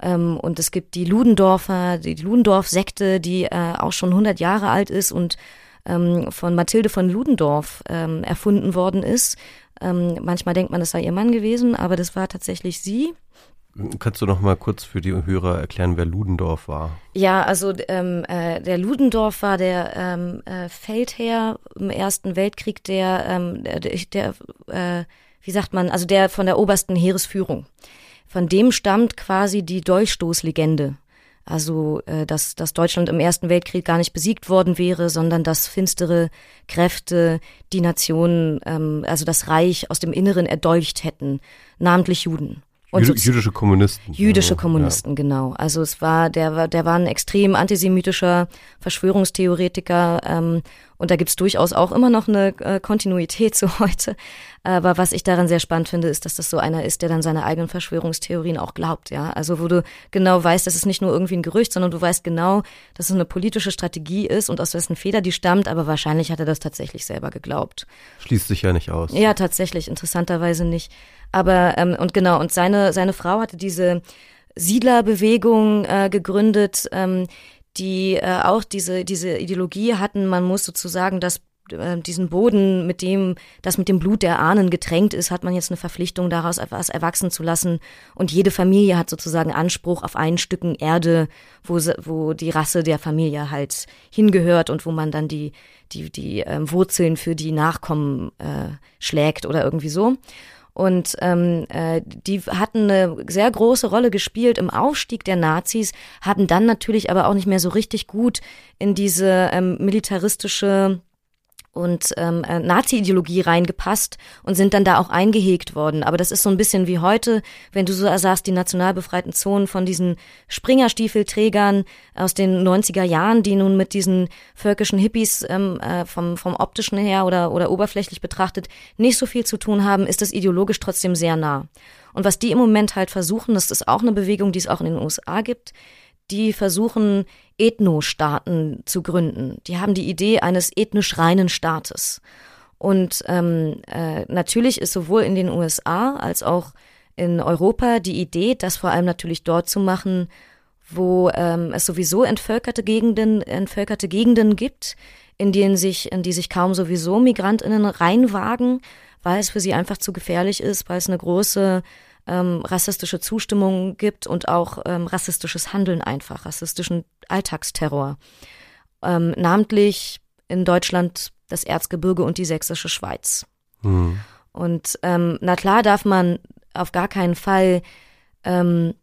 ähm, und es gibt die Ludendorfer, die Ludendorff-Sekte, die äh, auch schon 100 Jahre alt ist und ähm, von Mathilde von Ludendorff ähm, erfunden worden ist. Ähm, manchmal denkt man, es sei ihr Mann gewesen, aber das war tatsächlich sie. Kannst du noch mal kurz für die Hörer erklären, wer Ludendorff war? Ja, also ähm, äh, der Ludendorff war der ähm, äh, Feldherr im Ersten Weltkrieg, der, ähm, der, der äh, wie sagt man, also der von der obersten Heeresführung. Von dem stammt quasi die Dolchstoßlegende. Also, äh, dass, dass Deutschland im Ersten Weltkrieg gar nicht besiegt worden wäre, sondern dass finstere Kräfte die Nation, ähm, also das Reich aus dem Inneren erdolcht hätten, namentlich Juden. Und Jü jüdische Kommunisten. Jüdische Kommunisten, ja. genau. Also es war, der war, der war ein extrem antisemitischer Verschwörungstheoretiker ähm, und da gibt's durchaus auch immer noch eine äh, Kontinuität zu heute. Aber was ich daran sehr spannend finde, ist, dass das so einer ist, der dann seine eigenen Verschwörungstheorien auch glaubt, ja. Also wo du genau weißt, das ist nicht nur irgendwie ein Gerücht, sondern du weißt genau, dass es eine politische Strategie ist und aus wessen Feder die stammt, aber wahrscheinlich hat er das tatsächlich selber geglaubt. Schließt sich ja nicht aus. Ja, tatsächlich, interessanterweise nicht. Aber ähm, und genau, und seine, seine Frau hatte diese Siedlerbewegung äh, gegründet, ähm, die äh, auch diese, diese Ideologie hatten, man muss sozusagen das äh, diesen Boden, mit dem, das mit dem Blut der Ahnen getränkt ist, hat man jetzt eine Verpflichtung, daraus etwas erwachsen zu lassen. Und jede Familie hat sozusagen Anspruch auf ein Stücken Erde, wo, wo die Rasse der Familie halt hingehört und wo man dann die, die, die ähm, Wurzeln für die Nachkommen äh, schlägt oder irgendwie so. Und ähm, äh, die hatten eine sehr große Rolle gespielt im Aufstieg der Nazis, hatten dann natürlich aber auch nicht mehr so richtig gut in diese ähm, militaristische und ähm, äh, Nazi-Ideologie reingepasst und sind dann da auch eingehegt worden. Aber das ist so ein bisschen wie heute, wenn du so sagst, die national befreiten Zonen von diesen Springerstiefelträgern aus den 90er Jahren, die nun mit diesen völkischen Hippies ähm, äh, vom, vom optischen her oder, oder oberflächlich betrachtet nicht so viel zu tun haben, ist das ideologisch trotzdem sehr nah. Und was die im Moment halt versuchen, das ist auch eine Bewegung, die es auch in den USA gibt, die versuchen, Ethnostaaten zu gründen. Die haben die Idee eines ethnisch reinen Staates. Und ähm, äh, natürlich ist sowohl in den USA als auch in Europa die Idee, das vor allem natürlich dort zu machen, wo ähm, es sowieso entvölkerte Gegenden, entvölkerte Gegenden gibt, in denen sich, in die sich kaum sowieso MigrantInnen reinwagen, weil es für sie einfach zu gefährlich ist, weil es eine große ähm, rassistische Zustimmung gibt und auch ähm, rassistisches Handeln einfach, rassistischen Alltagsterror. Ähm, namentlich in Deutschland das Erzgebirge und die sächsische Schweiz. Mhm. Und ähm, na klar darf man auf gar keinen Fall ähm,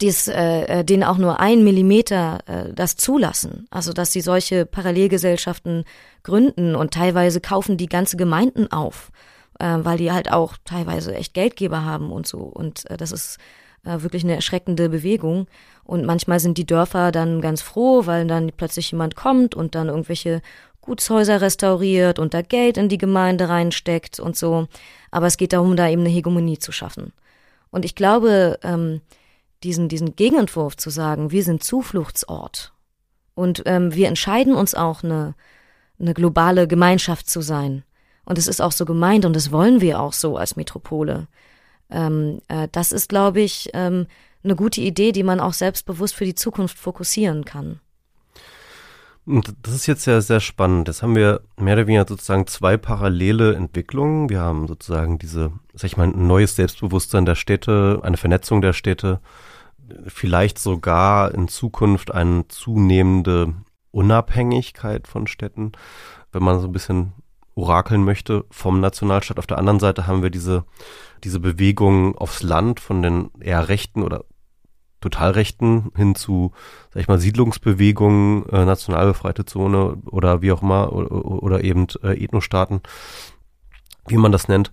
dies, äh, äh denen auch nur ein Millimeter äh, das zulassen. Also dass sie solche Parallelgesellschaften gründen und teilweise kaufen die ganze Gemeinden auf äh, weil die halt auch teilweise echt Geldgeber haben und so. Und äh, das ist äh, wirklich eine erschreckende Bewegung. Und manchmal sind die Dörfer dann ganz froh, weil dann plötzlich jemand kommt und dann irgendwelche Gutshäuser restauriert und da Geld in die Gemeinde reinsteckt und so. Aber es geht darum, da eben eine Hegemonie zu schaffen. Und ich glaube, ähm, diesen, diesen Gegenentwurf zu sagen, wir sind Zufluchtsort und ähm, wir entscheiden uns auch eine, eine globale Gemeinschaft zu sein, und es ist auch so gemeint und das wollen wir auch so als Metropole. Ähm, äh, das ist, glaube ich, ähm, eine gute Idee, die man auch selbstbewusst für die Zukunft fokussieren kann. Und das ist jetzt ja sehr spannend. Jetzt haben wir mehr oder weniger sozusagen zwei parallele Entwicklungen. Wir haben sozusagen diese, sag ich mal, ein neues Selbstbewusstsein der Städte, eine Vernetzung der Städte, vielleicht sogar in Zukunft eine zunehmende Unabhängigkeit von Städten, wenn man so ein bisschen orakeln möchte vom Nationalstaat. Auf der anderen Seite haben wir diese, diese Bewegung aufs Land von den eher rechten oder Totalrechten hin zu, sag ich mal, Siedlungsbewegungen, äh, national befreite Zone oder wie auch immer, oder, oder eben äh, Ethnostaaten, wie man das nennt.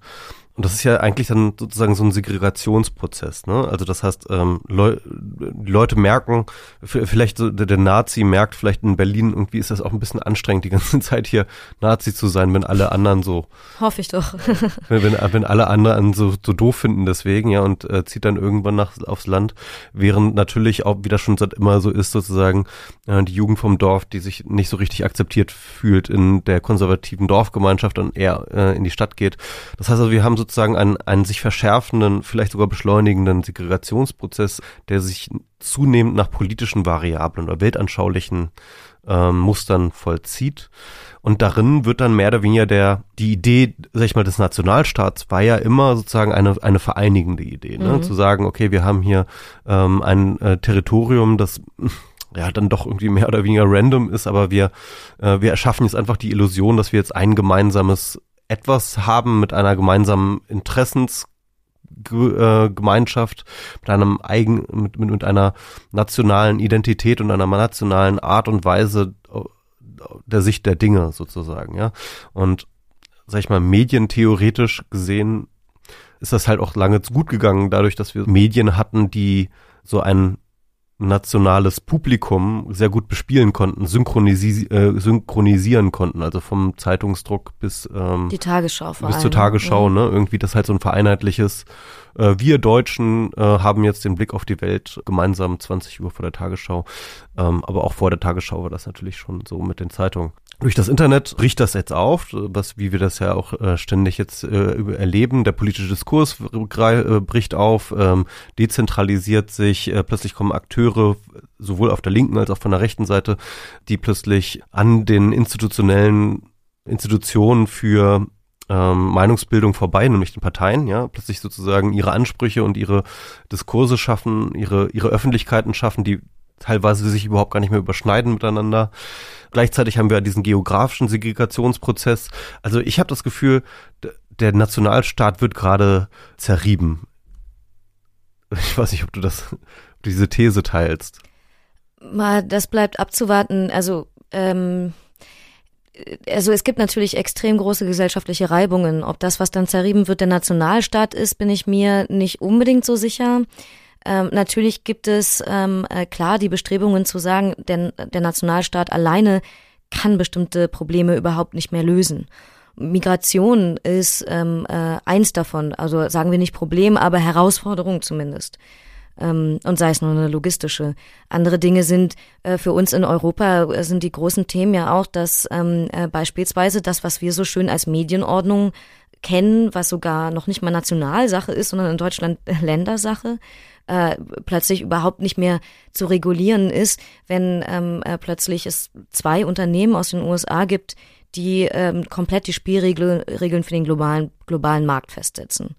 Und das ist ja eigentlich dann sozusagen so ein Segregationsprozess. Ne? Also das heißt, ähm, Leu die Leute merken, vielleicht so der, der, Nazi merkt, vielleicht in Berlin irgendwie ist das auch ein bisschen anstrengend, die ganze Zeit hier Nazi zu sein, wenn alle anderen so. Hoffe ich doch. wenn, wenn, wenn alle anderen so, so doof finden deswegen, ja, und äh, zieht dann irgendwann nach, aufs Land, während natürlich auch, wie das schon seit immer so ist, sozusagen äh, die Jugend vom Dorf, die sich nicht so richtig akzeptiert fühlt in der konservativen Dorfgemeinschaft und eher äh, in die Stadt geht. Das heißt also, wir haben so sozusagen einen, einen sich verschärfenden, vielleicht sogar beschleunigenden Segregationsprozess, der sich zunehmend nach politischen Variablen oder weltanschaulichen ähm, Mustern vollzieht. Und darin wird dann mehr oder weniger der, die Idee, sag ich mal, des Nationalstaats war ja immer sozusagen eine, eine vereinigende Idee, ne? Mhm. zu sagen, okay, wir haben hier ähm, ein äh, Territorium, das ja dann doch irgendwie mehr oder weniger random ist, aber wir, äh, wir erschaffen jetzt einfach die Illusion, dass wir jetzt ein gemeinsames etwas haben mit einer gemeinsamen Interessensgemeinschaft, äh, mit einem eigen, mit, mit, mit einer nationalen Identität und einer nationalen Art und Weise äh, der Sicht der Dinge sozusagen, ja. Und sag ich mal, medientheoretisch gesehen ist das halt auch lange gut gegangen, dadurch, dass wir Medien hatten, die so einen nationales Publikum sehr gut bespielen konnten, synchronisi äh, synchronisieren konnten, also vom Zeitungsdruck bis ähm, die Tagesschau vor bis allem. zur Tagesschau, ja. ne? Irgendwie das halt so ein vereinheitliches. Äh, wir Deutschen äh, haben jetzt den Blick auf die Welt gemeinsam 20 Uhr vor der Tagesschau, ähm, aber auch vor der Tagesschau war das natürlich schon so mit den Zeitungen durch das Internet bricht das jetzt auf, was wie wir das ja auch äh, ständig jetzt äh, erleben. Der politische Diskurs äh, bricht auf, ähm, dezentralisiert sich, äh, plötzlich kommen Akteure sowohl auf der linken als auch von der rechten Seite, die plötzlich an den institutionellen Institutionen für ähm, Meinungsbildung vorbei, nämlich den Parteien, ja, plötzlich sozusagen ihre Ansprüche und ihre Diskurse schaffen, ihre, ihre Öffentlichkeiten schaffen, die teilweise sich überhaupt gar nicht mehr überschneiden miteinander. Gleichzeitig haben wir diesen geografischen Segregationsprozess. Also ich habe das Gefühl, der Nationalstaat wird gerade zerrieben. Ich weiß nicht, ob du das, diese These teilst. Mal, das bleibt abzuwarten. Also, ähm, also es gibt natürlich extrem große gesellschaftliche Reibungen. Ob das, was dann zerrieben wird, der Nationalstaat ist, bin ich mir nicht unbedingt so sicher. Ähm, natürlich gibt es ähm, äh, klar die Bestrebungen zu sagen, der, der Nationalstaat alleine kann bestimmte Probleme überhaupt nicht mehr lösen. Migration ist ähm, äh, eins davon, also sagen wir nicht Problem, aber Herausforderung zumindest. Ähm, und sei es nur eine logistische. Andere Dinge sind äh, für uns in Europa äh, sind die großen Themen ja auch, dass ähm, äh, beispielsweise das, was wir so schön als Medienordnung kennen, was sogar noch nicht mal Nationalsache ist, sondern in Deutschland Ländersache, äh, plötzlich überhaupt nicht mehr zu regulieren ist, wenn ähm, äh, plötzlich es zwei Unternehmen aus den USA gibt, die ähm, komplett die Spielregeln für den globalen, globalen Markt festsetzen.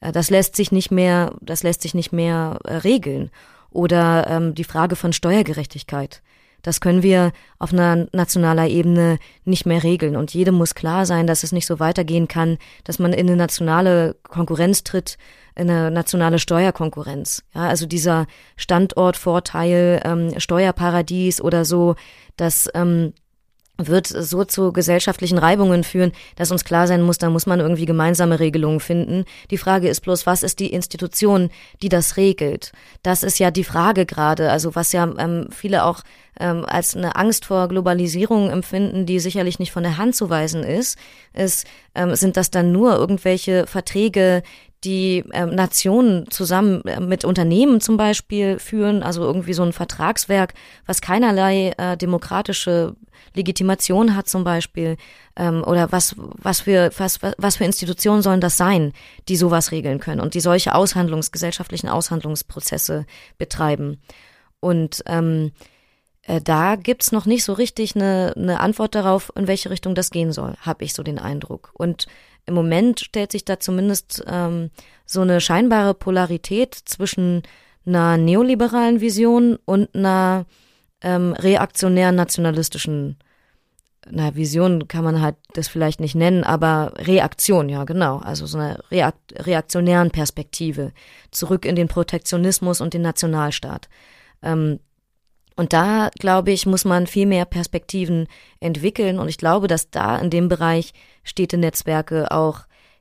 Äh, das lässt sich nicht mehr, das lässt sich nicht mehr äh, regeln. Oder ähm, die Frage von Steuergerechtigkeit. Das können wir auf einer nationaler Ebene nicht mehr regeln. Und jedem muss klar sein, dass es nicht so weitergehen kann, dass man in eine nationale Konkurrenz tritt, in eine nationale Steuerkonkurrenz. Ja, also dieser Standortvorteil, ähm, Steuerparadies oder so, dass ähm, wird so zu gesellschaftlichen Reibungen führen, dass uns klar sein muss, da muss man irgendwie gemeinsame Regelungen finden. Die Frage ist bloß, was ist die Institution, die das regelt? Das ist ja die Frage gerade, also was ja ähm, viele auch ähm, als eine Angst vor Globalisierung empfinden, die sicherlich nicht von der Hand zu weisen ist, ist ähm, sind das dann nur irgendwelche Verträge, die ähm, Nationen zusammen äh, mit Unternehmen zum Beispiel führen, also irgendwie so ein Vertragswerk, was keinerlei äh, demokratische Legitimation hat zum Beispiel, ähm, oder was, was für, was, was für Institutionen sollen das sein, die sowas regeln können und die solche Aushandlungs, gesellschaftlichen Aushandlungsprozesse betreiben. Und ähm, äh, da gibt's noch nicht so richtig eine, eine Antwort darauf, in welche Richtung das gehen soll, habe ich so den Eindruck. Und im Moment stellt sich da zumindest ähm, so eine scheinbare Polarität zwischen einer neoliberalen Vision und einer ähm, reaktionären nationalistischen na, Vision kann man halt das vielleicht nicht nennen, aber Reaktion, ja, genau. Also so eine reakt reaktionären Perspektive. Zurück in den Protektionismus und den Nationalstaat. Ähm, und da, glaube ich, muss man viel mehr Perspektiven entwickeln. Und ich glaube, dass da in dem Bereich Städtenetzwerke auch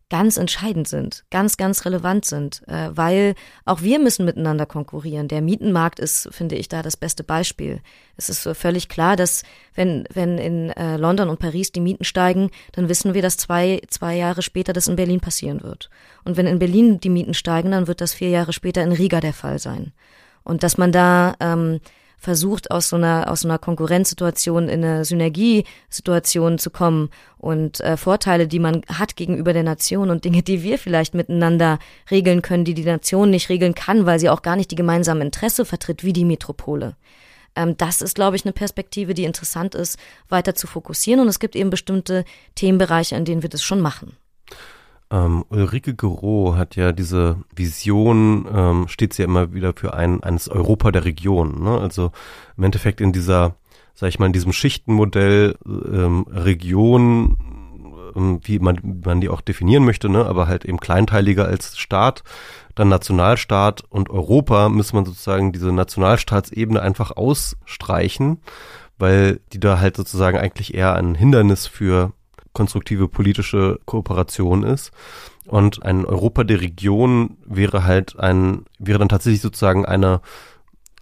ganz entscheidend sind, ganz, ganz relevant sind, äh, weil auch wir müssen miteinander konkurrieren. Der Mietenmarkt ist, finde ich, da das beste Beispiel. Es ist völlig klar, dass wenn, wenn in äh, London und Paris die Mieten steigen, dann wissen wir, dass zwei, zwei Jahre später das in Berlin passieren wird. Und wenn in Berlin die Mieten steigen, dann wird das vier Jahre später in Riga der Fall sein. Und dass man da ähm, versucht, aus so einer, aus so einer Konkurrenzsituation in eine Synergiesituation zu kommen und äh, Vorteile, die man hat gegenüber der Nation und Dinge, die wir vielleicht miteinander regeln können, die die Nation nicht regeln kann, weil sie auch gar nicht die gemeinsamen Interesse vertritt, wie die Metropole ähm, das ist, glaube ich, eine Perspektive, die interessant ist, weiter zu fokussieren. Und es gibt eben bestimmte Themenbereiche, in denen wir das schon machen. Ähm, Ulrike Gero hat ja diese Vision, ähm, steht sie ja immer wieder für ein eines Europa der Region. Ne? Also im Endeffekt in dieser, sag ich mal, in diesem Schichtenmodell ähm, Region, ähm, wie man, man die auch definieren möchte, ne? aber halt eben kleinteiliger als Staat, dann Nationalstaat und Europa muss man sozusagen diese Nationalstaatsebene einfach ausstreichen, weil die da halt sozusagen eigentlich eher ein Hindernis für konstruktive politische Kooperation ist. Und ein Europa der Region wäre halt ein, wäre dann tatsächlich sozusagen eine,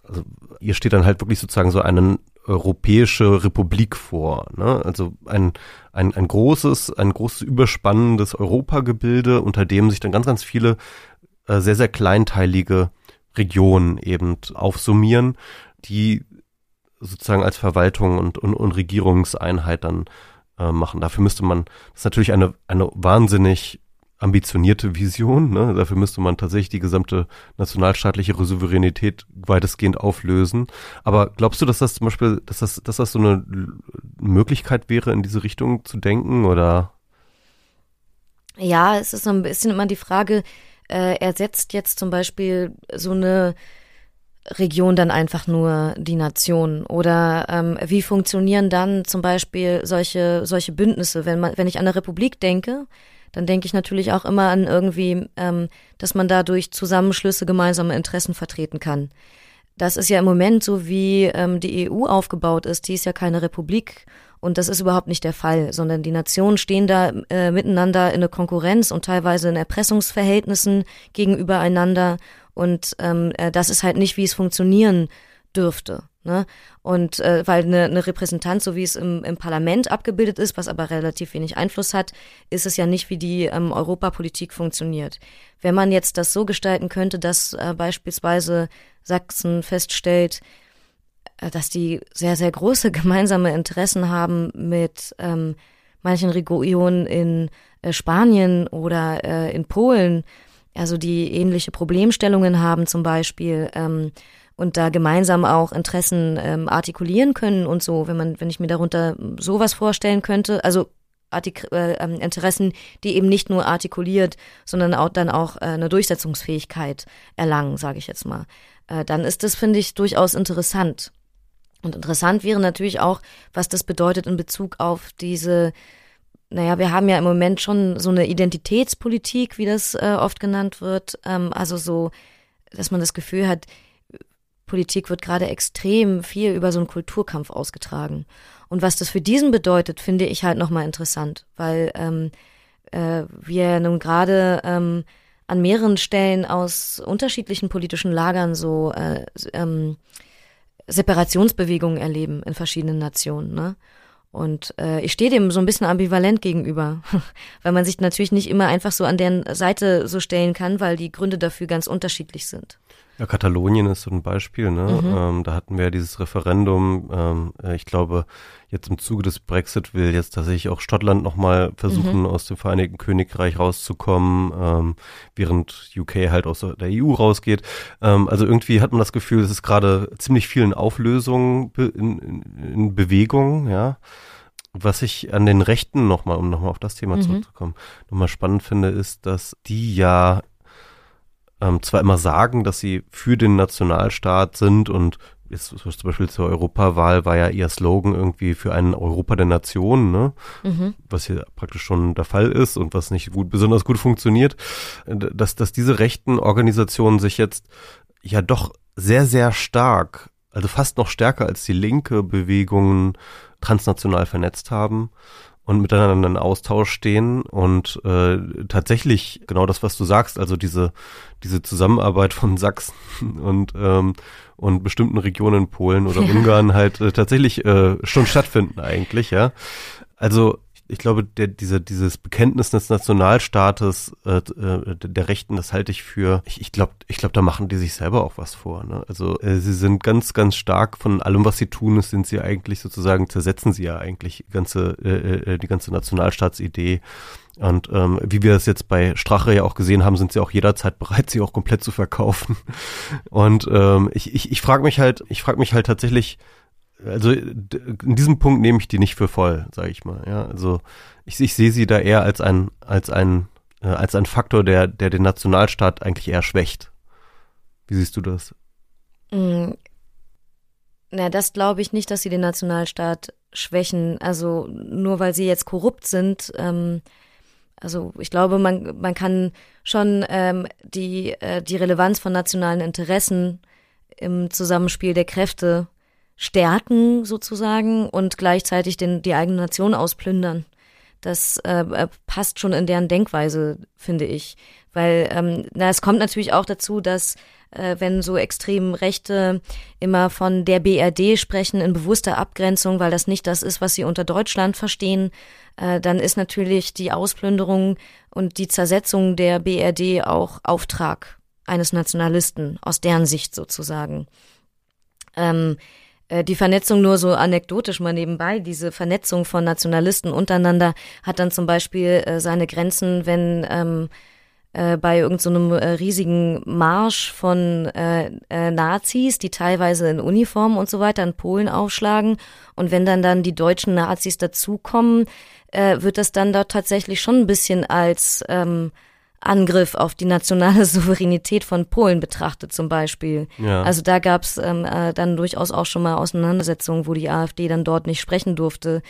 also hier steht dann halt wirklich sozusagen so eine europäische Republik vor. Ne? Also ein, ein, ein großes, ein großes überspannendes Europagebilde, unter dem sich dann ganz, ganz viele äh, sehr, sehr kleinteilige Regionen eben aufsummieren, die sozusagen als Verwaltung und, und, und Regierungseinheit dann äh, machen. Dafür müsste man, das ist natürlich eine, eine wahnsinnig ambitionierte Vision. Ne? Dafür müsste man tatsächlich die gesamte nationalstaatliche Souveränität weitestgehend auflösen. Aber glaubst du, dass das zum Beispiel, dass das, dass das so eine Möglichkeit wäre, in diese Richtung zu denken oder? Ja, es ist so ein bisschen immer die Frage, äh, ersetzt jetzt zum Beispiel so eine Region dann einfach nur die Nation? Oder ähm, wie funktionieren dann zum Beispiel solche, solche Bündnisse? Wenn, man, wenn ich an eine Republik denke, dann denke ich natürlich auch immer an irgendwie, ähm, dass man dadurch Zusammenschlüsse gemeinsame Interessen vertreten kann. Das ist ja im Moment so, wie ähm, die EU aufgebaut ist. Die ist ja keine Republik und das ist überhaupt nicht der Fall, sondern die Nationen stehen da äh, miteinander in der Konkurrenz und teilweise in Erpressungsverhältnissen gegenübereinander. Und ähm, äh, das ist halt nicht, wie es funktionieren dürfte. Ne? Und äh, weil eine, eine Repräsentanz, so wie es im, im Parlament abgebildet ist, was aber relativ wenig Einfluss hat, ist es ja nicht, wie die ähm, Europapolitik funktioniert. Wenn man jetzt das so gestalten könnte, dass äh, beispielsweise Sachsen feststellt, äh, dass die sehr, sehr große gemeinsame Interessen haben mit ähm, manchen Regionen in äh, Spanien oder äh, in Polen, also die ähnliche Problemstellungen haben zum Beispiel ähm, und da gemeinsam auch Interessen ähm, artikulieren können und so, wenn man, wenn ich mir darunter sowas vorstellen könnte, also Artik äh, ähm, Interessen, die eben nicht nur artikuliert, sondern auch dann auch äh, eine Durchsetzungsfähigkeit erlangen, sage ich jetzt mal. Äh, dann ist das, finde ich, durchaus interessant. Und interessant wäre natürlich auch, was das bedeutet in Bezug auf diese, naja, wir haben ja im Moment schon so eine Identitätspolitik, wie das äh, oft genannt wird. Ähm, also so, dass man das Gefühl hat, Politik wird gerade extrem viel über so einen Kulturkampf ausgetragen. Und was das für diesen bedeutet, finde ich halt nochmal interessant, weil ähm, äh, wir nun gerade ähm, an mehreren Stellen aus unterschiedlichen politischen Lagern so äh, ähm, Separationsbewegungen erleben in verschiedenen Nationen. Ne? Und äh, ich stehe dem so ein bisschen ambivalent gegenüber, weil man sich natürlich nicht immer einfach so an deren Seite so stellen kann, weil die Gründe dafür ganz unterschiedlich sind. Ja, Katalonien ist so ein Beispiel. Ne? Mhm. Ähm, da hatten wir ja dieses Referendum. Ähm, äh, ich glaube, jetzt im Zuge des Brexit will jetzt tatsächlich auch Schottland nochmal versuchen, mhm. aus dem Vereinigten Königreich rauszukommen, ähm, während UK halt aus der EU rausgeht. Ähm, also irgendwie hat man das Gefühl, es ist gerade ziemlich vielen Auflösungen in, in, in Bewegung, ja. Was ich an den Rechten nochmal, um nochmal auf das Thema mhm. zurückzukommen, nochmal spannend finde, ist, dass die ja ähm, zwar immer sagen, dass sie für den Nationalstaat sind und jetzt zum Beispiel zur Europawahl war ja ihr Slogan irgendwie für ein Europa der Nationen, ne? Mhm. was hier praktisch schon der Fall ist und was nicht gut, besonders gut funktioniert, dass, dass diese rechten Organisationen sich jetzt ja doch sehr, sehr stark, also fast noch stärker als die linke Bewegungen transnational vernetzt haben und miteinander in Austausch stehen und äh, tatsächlich genau das, was du sagst, also diese diese Zusammenarbeit von Sachsen und ähm, und bestimmten Regionen in Polen oder Ungarn halt äh, tatsächlich äh, schon stattfinden eigentlich, ja. Also ich glaube, der, diese, dieses Bekenntnis des Nationalstaates äh, äh, der Rechten, das halte ich für, ich, ich glaube, ich glaube, da machen die sich selber auch was vor. Ne? Also äh, sie sind ganz, ganz stark von allem, was sie tun, sind sie eigentlich sozusagen, zersetzen sie ja eigentlich die ganze, äh, äh, die ganze Nationalstaatsidee. Und ähm, wie wir es jetzt bei Strache ja auch gesehen haben, sind sie auch jederzeit bereit, sie auch komplett zu verkaufen. Und ähm, ich, ich, ich frage mich halt, ich frage mich halt tatsächlich, also in diesem Punkt nehme ich die nicht für voll, sage ich mal. Ja, also ich, ich sehe sie da eher als ein als ein äh, als ein Faktor, der der den Nationalstaat eigentlich eher schwächt. Wie siehst du das? Mm. Na, das glaube ich nicht, dass sie den Nationalstaat schwächen. Also nur weil sie jetzt korrupt sind. Ähm, also ich glaube, man man kann schon ähm, die äh, die Relevanz von nationalen Interessen im Zusammenspiel der Kräfte stärken sozusagen und gleichzeitig den, die eigene Nation ausplündern. Das äh, äh, passt schon in deren Denkweise, finde ich. Weil ähm, na, es kommt natürlich auch dazu, dass äh, wenn so extrem Rechte immer von der BRD sprechen in bewusster Abgrenzung, weil das nicht das ist, was sie unter Deutschland verstehen, äh, dann ist natürlich die Ausplünderung und die Zersetzung der BRD auch Auftrag eines Nationalisten aus deren Sicht sozusagen. Ähm, äh, die Vernetzung nur so anekdotisch mal nebenbei, diese Vernetzung von Nationalisten untereinander hat dann zum Beispiel äh, seine Grenzen, wenn ähm, äh, bei irgendeinem so äh, riesigen Marsch von äh, äh, Nazis, die teilweise in Uniform und so weiter in Polen aufschlagen. Und wenn dann dann die deutschen Nazis dazukommen, äh, wird das dann dort tatsächlich schon ein bisschen als ähm, Angriff auf die nationale Souveränität von Polen betrachtet zum Beispiel. Ja. Also da gab es ähm, äh, dann durchaus auch schon mal Auseinandersetzungen, wo die AfD dann dort nicht sprechen durfte,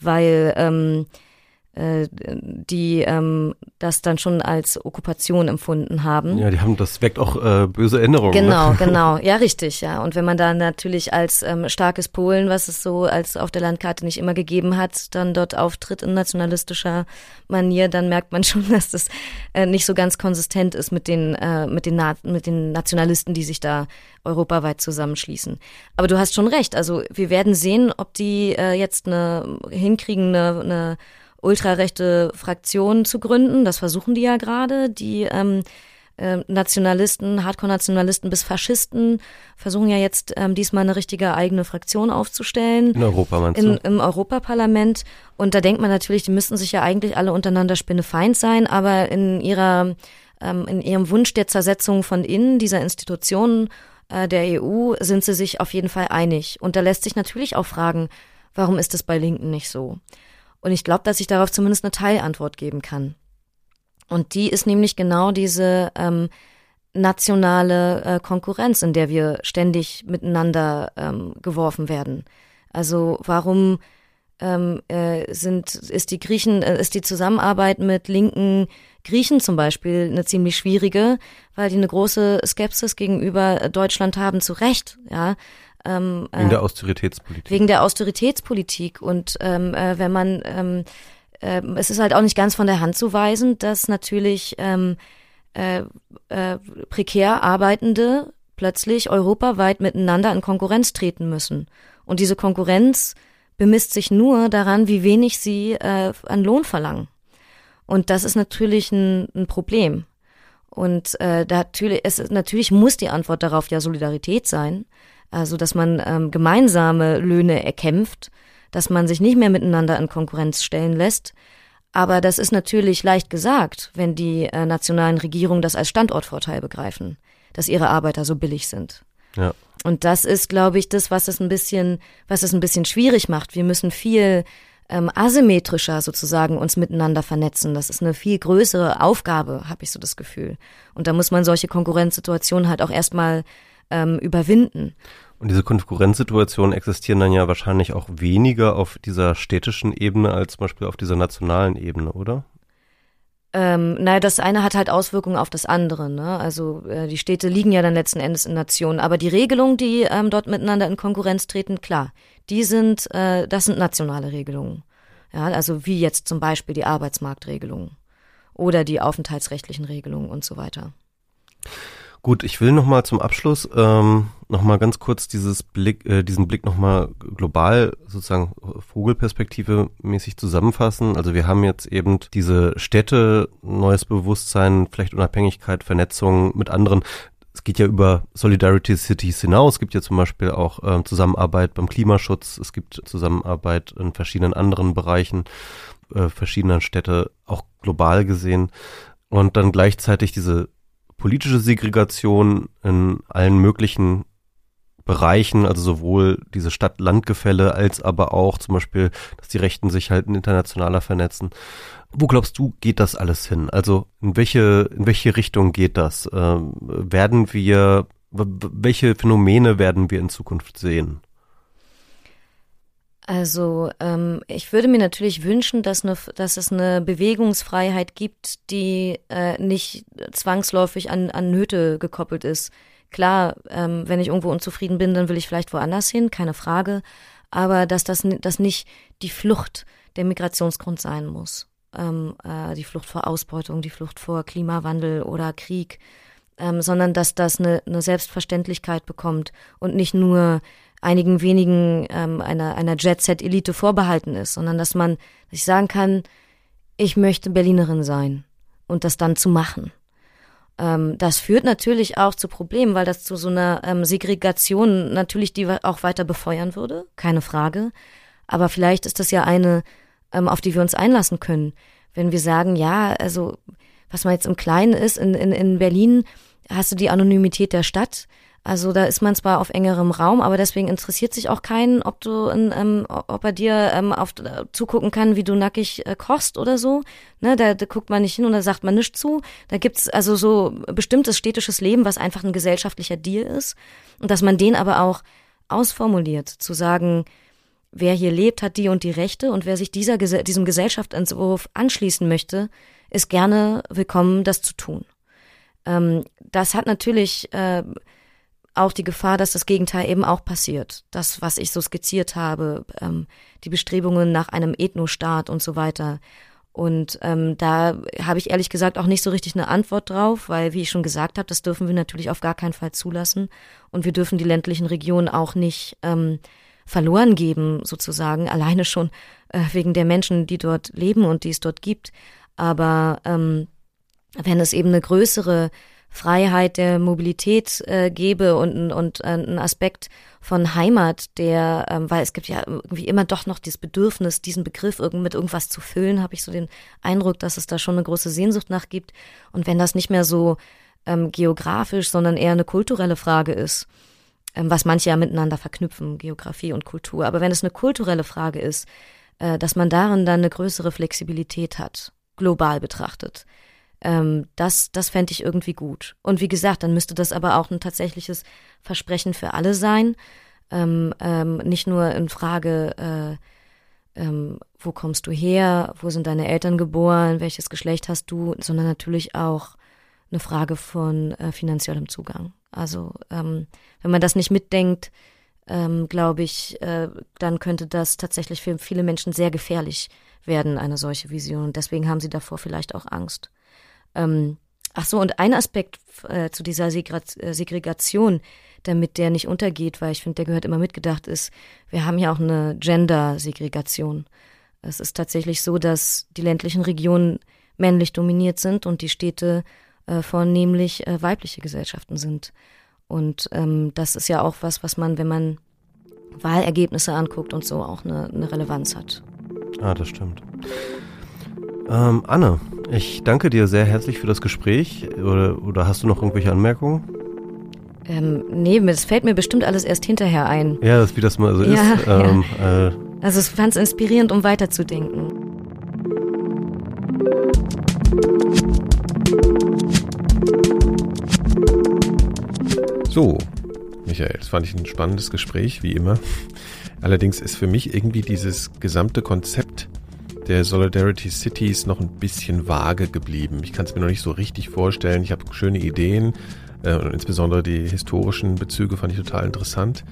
weil ähm, äh, die ähm, das dann schon als Okkupation empfunden haben. Ja, die haben, das weckt auch äh, böse Erinnerungen. Genau, ne? genau. Ja, richtig, ja. Und wenn man da natürlich als ähm, starkes Polen, was es so als auf der Landkarte nicht immer gegeben hat, dann dort auftritt in nationalistischer Manier, dann merkt man schon, dass das äh, nicht so ganz konsistent ist mit den, äh, mit den, Na mit den Nationalisten, die sich da europaweit zusammenschließen. Aber du hast schon recht. Also wir werden sehen, ob die äh, jetzt eine hinkriegen, eine, eine ultrarechte Fraktion zu gründen. Das versuchen die ja gerade. Die ähm, äh, Nationalisten, Hardcore-Nationalisten bis Faschisten versuchen ja jetzt ähm, diesmal eine richtige eigene Fraktion aufzustellen. In Europa meinst in, du? Im Europaparlament. Und da denkt man natürlich, die müssten sich ja eigentlich alle untereinander spinnefeind sein, aber in ihrer ähm, in ihrem Wunsch der Zersetzung von innen dieser Institutionen äh, der EU sind sie sich auf jeden Fall einig. Und da lässt sich natürlich auch fragen, warum ist es bei Linken nicht so? Und ich glaube, dass ich darauf zumindest eine Teilantwort geben kann. Und die ist nämlich genau diese ähm, nationale äh, Konkurrenz, in der wir ständig miteinander ähm, geworfen werden. Also warum ähm, äh, sind ist die Griechen äh, ist die Zusammenarbeit mit linken Griechen zum Beispiel eine ziemlich schwierige, weil die eine große Skepsis gegenüber Deutschland haben, zu Recht, ja. Ähm, wegen der äh, Austeritätspolitik. Wegen der Austeritätspolitik. Und ähm, äh, wenn man, ähm, äh, es ist halt auch nicht ganz von der Hand zu weisen, dass natürlich ähm, äh, äh, prekär Arbeitende plötzlich europaweit miteinander in Konkurrenz treten müssen. Und diese Konkurrenz bemisst sich nur daran, wie wenig sie äh, an Lohn verlangen. Und das ist natürlich ein, ein Problem. Und äh, da natürlich, es, natürlich muss die Antwort darauf ja Solidarität sein also dass man ähm, gemeinsame Löhne erkämpft, dass man sich nicht mehr miteinander in Konkurrenz stellen lässt. Aber das ist natürlich leicht gesagt, wenn die äh, nationalen Regierungen das als Standortvorteil begreifen, dass ihre Arbeiter so billig sind. Ja. Und das ist, glaube ich, das, was es ein bisschen, was es ein bisschen schwierig macht. Wir müssen viel ähm, asymmetrischer sozusagen uns miteinander vernetzen. Das ist eine viel größere Aufgabe, habe ich so das Gefühl. Und da muss man solche Konkurrenzsituationen halt auch erstmal ähm, überwinden. Und diese Konkurrenzsituationen existieren dann ja wahrscheinlich auch weniger auf dieser städtischen Ebene als zum Beispiel auf dieser nationalen Ebene, oder? Ähm, naja, das eine hat halt Auswirkungen auf das andere. Ne? Also äh, die Städte liegen ja dann letzten Endes in Nationen. Aber die Regelungen, die ähm, dort miteinander in Konkurrenz treten, klar, die sind, äh, das sind nationale Regelungen. Ja, also wie jetzt zum Beispiel die Arbeitsmarktregelungen oder die aufenthaltsrechtlichen Regelungen und so weiter. Gut, ich will noch mal zum Abschluss ähm, noch mal ganz kurz dieses Blick, äh, diesen Blick noch mal global sozusagen Vogelperspektive mäßig zusammenfassen. Also wir haben jetzt eben diese Städte, neues Bewusstsein, vielleicht Unabhängigkeit, Vernetzung mit anderen. Es geht ja über Solidarity Cities hinaus. Es gibt ja zum Beispiel auch äh, Zusammenarbeit beim Klimaschutz. Es gibt Zusammenarbeit in verschiedenen anderen Bereichen äh, verschiedener Städte, auch global gesehen. Und dann gleichzeitig diese politische Segregation in allen möglichen Bereichen, also sowohl diese Stadt-Land-Gefälle als aber auch zum Beispiel, dass die Rechten sich halt internationaler vernetzen. Wo glaubst du, geht das alles hin? Also in welche, in welche Richtung geht das? Ähm, werden wir, welche Phänomene werden wir in Zukunft sehen? Also ähm, ich würde mir natürlich wünschen, dass, eine, dass es eine Bewegungsfreiheit gibt, die äh, nicht zwangsläufig an, an Nöte gekoppelt ist. Klar, ähm, wenn ich irgendwo unzufrieden bin, dann will ich vielleicht woanders hin, keine Frage. Aber dass das dass nicht die Flucht der Migrationsgrund sein muss. Ähm, äh, die Flucht vor Ausbeutung, die Flucht vor Klimawandel oder Krieg, ähm, sondern dass das eine, eine Selbstverständlichkeit bekommt und nicht nur einigen wenigen ähm, einer, einer Jet-Set-Elite vorbehalten ist, sondern dass man sich sagen kann, ich möchte Berlinerin sein und das dann zu machen. Ähm, das führt natürlich auch zu Problemen, weil das zu so einer ähm, Segregation natürlich die auch weiter befeuern würde, keine Frage. Aber vielleicht ist das ja eine, ähm, auf die wir uns einlassen können. Wenn wir sagen, ja, also was man jetzt im Kleinen ist, in, in, in Berlin hast du die Anonymität der Stadt, also da ist man zwar auf engerem Raum, aber deswegen interessiert sich auch keinen, ob du, in, ähm, ob er dir ähm, auf, äh, zugucken kann, wie du nackig äh, kochst oder so. Ne, da, da guckt man nicht hin und da sagt man nichts zu. Da gibt's also so bestimmtes städtisches Leben, was einfach ein gesellschaftlicher Deal ist und dass man den aber auch ausformuliert, zu sagen, wer hier lebt, hat die und die Rechte und wer sich dieser, diesem Gesellschaftsentwurf anschließen möchte, ist gerne willkommen, das zu tun. Ähm, das hat natürlich äh, auch die Gefahr, dass das Gegenteil eben auch passiert. Das, was ich so skizziert habe, ähm, die Bestrebungen nach einem Ethnostaat und so weiter. Und ähm, da habe ich ehrlich gesagt auch nicht so richtig eine Antwort drauf, weil, wie ich schon gesagt habe, das dürfen wir natürlich auf gar keinen Fall zulassen. Und wir dürfen die ländlichen Regionen auch nicht ähm, verloren geben, sozusagen, alleine schon äh, wegen der Menschen, die dort leben und die es dort gibt. Aber ähm, wenn es eben eine größere Freiheit der Mobilität äh, gebe und, und äh, ein Aspekt von Heimat, der, ähm, weil es gibt ja irgendwie immer doch noch dieses Bedürfnis, diesen Begriff irgend mit irgendwas zu füllen, habe ich so den Eindruck, dass es da schon eine große Sehnsucht nach gibt. Und wenn das nicht mehr so ähm, geografisch, sondern eher eine kulturelle Frage ist, ähm, was manche ja miteinander verknüpfen, Geografie und Kultur. Aber wenn es eine kulturelle Frage ist, äh, dass man darin dann eine größere Flexibilität hat, global betrachtet, ähm, das, das fände ich irgendwie gut. Und wie gesagt, dann müsste das aber auch ein tatsächliches Versprechen für alle sein. Ähm, ähm, nicht nur in Frage, äh, ähm, wo kommst du her, wo sind deine Eltern geboren, welches Geschlecht hast du, sondern natürlich auch eine Frage von äh, finanziellem Zugang. Also ähm, wenn man das nicht mitdenkt, ähm, glaube ich, äh, dann könnte das tatsächlich für viele Menschen sehr gefährlich werden, eine solche Vision. Und deswegen haben sie davor vielleicht auch Angst. Ähm, ach so, und ein Aspekt äh, zu dieser äh, Segregation, damit der nicht untergeht, weil ich finde, der gehört immer mitgedacht, ist, wir haben ja auch eine Gender-Segregation. Es ist tatsächlich so, dass die ländlichen Regionen männlich dominiert sind und die Städte äh, vornehmlich äh, weibliche Gesellschaften sind. Und ähm, das ist ja auch was, was man, wenn man Wahlergebnisse anguckt und so, auch eine, eine Relevanz hat. Ah, das stimmt. Ähm, Anne, ich danke dir sehr herzlich für das Gespräch. Oder, oder hast du noch irgendwelche Anmerkungen? Ähm, nee, das fällt mir bestimmt alles erst hinterher ein. Ja, das, wie das mal so ja, ist. Ähm, ja. Äh, also ich fand es inspirierend, um weiterzudenken. So, Michael, das fand ich ein spannendes Gespräch, wie immer. Allerdings ist für mich irgendwie dieses gesamte Konzept der Solidarity Cities noch ein bisschen vage geblieben. Ich kann es mir noch nicht so richtig vorstellen. Ich habe schöne Ideen äh, und insbesondere die historischen Bezüge fand ich total interessant.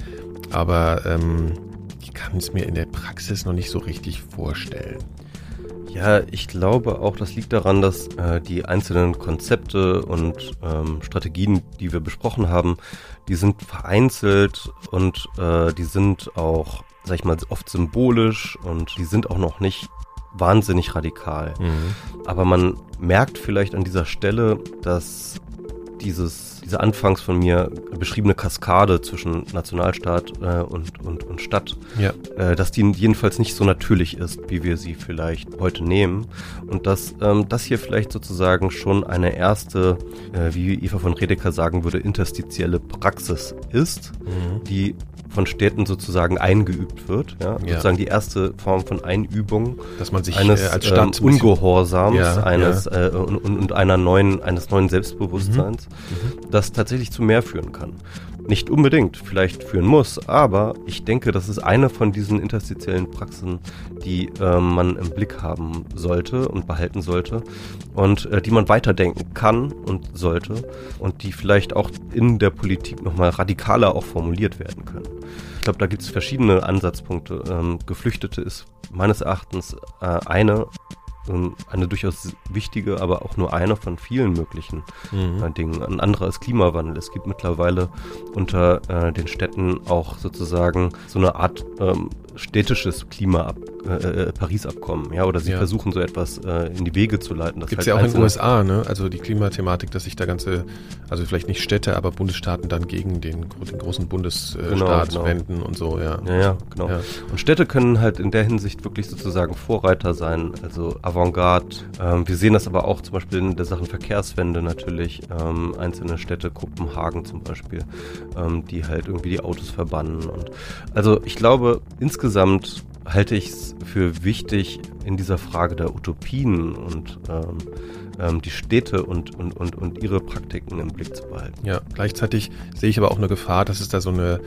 Aber ähm, ich kann es mir in der Praxis noch nicht so richtig vorstellen. Ja, ich glaube auch, das liegt daran, dass äh, die einzelnen Konzepte und ähm, Strategien, die wir besprochen haben, die sind vereinzelt und äh, die sind auch, sag ich mal, oft symbolisch und die sind auch noch nicht wahnsinnig radikal. Mhm. Aber man merkt vielleicht an dieser Stelle, dass dieses, diese anfangs von mir beschriebene Kaskade zwischen Nationalstaat äh, und, und, und Stadt, ja. äh, dass die jedenfalls nicht so natürlich ist, wie wir sie vielleicht heute nehmen. Und dass ähm, das hier vielleicht sozusagen schon eine erste, äh, wie Eva von Redeker sagen würde, interstitielle Praxis ist, mhm. die von Städten sozusagen eingeübt wird. Ja? ja. Sozusagen die erste Form von Einübung. Dass man sich eines äh, als Stadt ähm, Ungehorsams ja, eines. Äh, und, und, einer neuen, eines neuen Selbstbewusstseins, mhm. mhm. Das tatsächlich zu mehr führen kann nicht unbedingt vielleicht führen muss, aber ich denke, das ist eine von diesen interstitiellen Praxen, die äh, man im Blick haben sollte und behalten sollte und äh, die man weiterdenken kann und sollte und die vielleicht auch in der Politik nochmal radikaler auch formuliert werden können. Ich glaube, da gibt es verschiedene Ansatzpunkte. Ähm, Geflüchtete ist meines Erachtens äh, eine eine durchaus wichtige, aber auch nur eine von vielen möglichen mhm. äh, Dingen. Ein anderer ist Klimawandel. Es gibt mittlerweile unter äh, den Städten auch sozusagen so eine Art ähm, städtisches Klima äh, äh, Paris-Abkommen, ja, oder sie ja. versuchen so etwas äh, in die Wege zu leiten. Gibt es halt ja auch in den USA, ne? Also die Klimathematik, dass sich da ganze, also vielleicht nicht Städte, aber Bundesstaaten dann gegen den, den großen Bundesstaat genau, genau. wenden und so, ja. Ja, ja, genau. Ja. Und Städte können halt in der Hinsicht wirklich sozusagen Vorreiter sein, also Avantgarde. Ähm, wir sehen das aber auch zum Beispiel in der Sachen Verkehrswende natürlich. Ähm, einzelne Städte, Kopenhagen zum Beispiel, ähm, die halt irgendwie die Autos verbannen. Und also ich glaube, insgesamt halte ich es für wichtig, in dieser Frage der Utopien und ähm, ähm, die Städte und, und, und, und ihre Praktiken im Blick zu behalten. Ja, gleichzeitig sehe ich aber auch eine Gefahr, dass es da so eine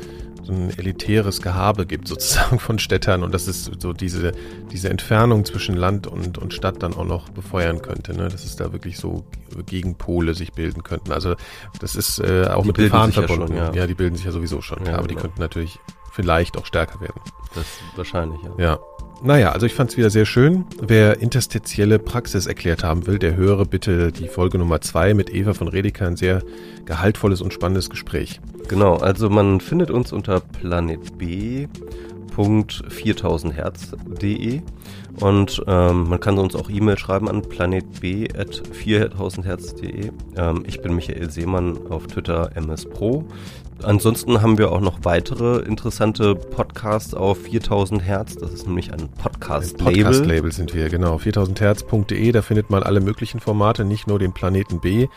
so ein elitäres Gehabe gibt sozusagen von Städtern und dass es so diese, diese Entfernung zwischen Land und, und Stadt dann auch noch befeuern könnte, ne? dass es da wirklich so Gegenpole sich bilden könnten. Also das ist äh, auch Die mit Gefahren ja verbunden. schon, ja. ja, die bilden sich ja sowieso schon, Ja, aber die genau. könnten natürlich vielleicht auch stärker werden. Das wahrscheinlich, ja. Ja. Naja, also ich fand es wieder sehr schön. Wer interstitielle Praxis erklärt haben will, der höre bitte die Folge Nummer zwei mit Eva von Redeker. Ein sehr gehaltvolles und spannendes Gespräch. Genau, also man findet uns unter planetb.4000herz.de und ähm, man kann uns auch E-Mail schreiben an planetb.4000herz.de. Ähm, ich bin Michael Seemann auf Twitter mspro. Ansonsten haben wir auch noch weitere interessante Podcasts auf 4000 Hertz. Das ist nämlich ein Podcast-Label. Podcast-Label sind wir, genau. 4000herz.de, da findet man alle möglichen Formate, nicht nur den Planeten B.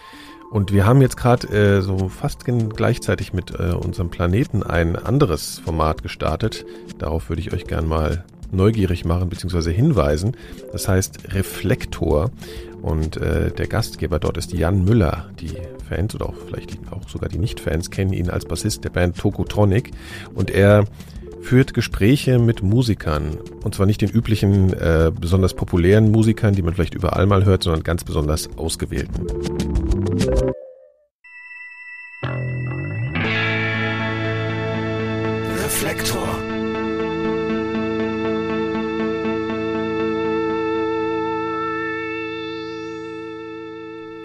Und wir haben jetzt gerade äh, so fast gleichzeitig mit äh, unserem Planeten ein anderes Format gestartet. Darauf würde ich euch gern mal neugierig machen bzw. hinweisen. Das heißt Reflektor. Und äh, der Gastgeber dort ist Jan Müller. Die Fans oder auch vielleicht auch sogar die Nicht-Fans kennen ihn als Bassist der Band Tokotronic. Und er führt Gespräche mit Musikern. Und zwar nicht den üblichen, äh, besonders populären Musikern, die man vielleicht überall mal hört, sondern ganz besonders ausgewählten.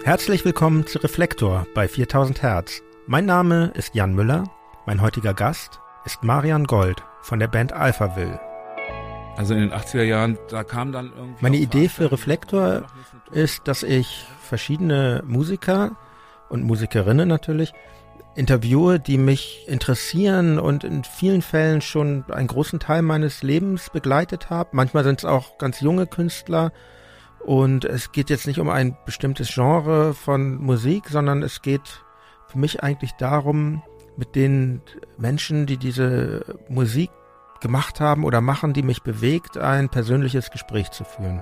Herzlich willkommen zu Reflektor bei 4000 Hertz. Mein Name ist Jan Müller. Mein heutiger Gast ist Marian Gold von der Band Alphaville. Also in den 80er Jahren, da kam dann irgendwie. Meine Idee für Reflektor ist, dass ich verschiedene Musiker und Musikerinnen natürlich interviewe, die mich interessieren und in vielen Fällen schon einen großen Teil meines Lebens begleitet haben. Manchmal sind es auch ganz junge Künstler und es geht jetzt nicht um ein bestimmtes Genre von Musik, sondern es geht für mich eigentlich darum, mit den Menschen, die diese Musik gemacht haben oder machen, die mich bewegt, ein persönliches Gespräch zu führen.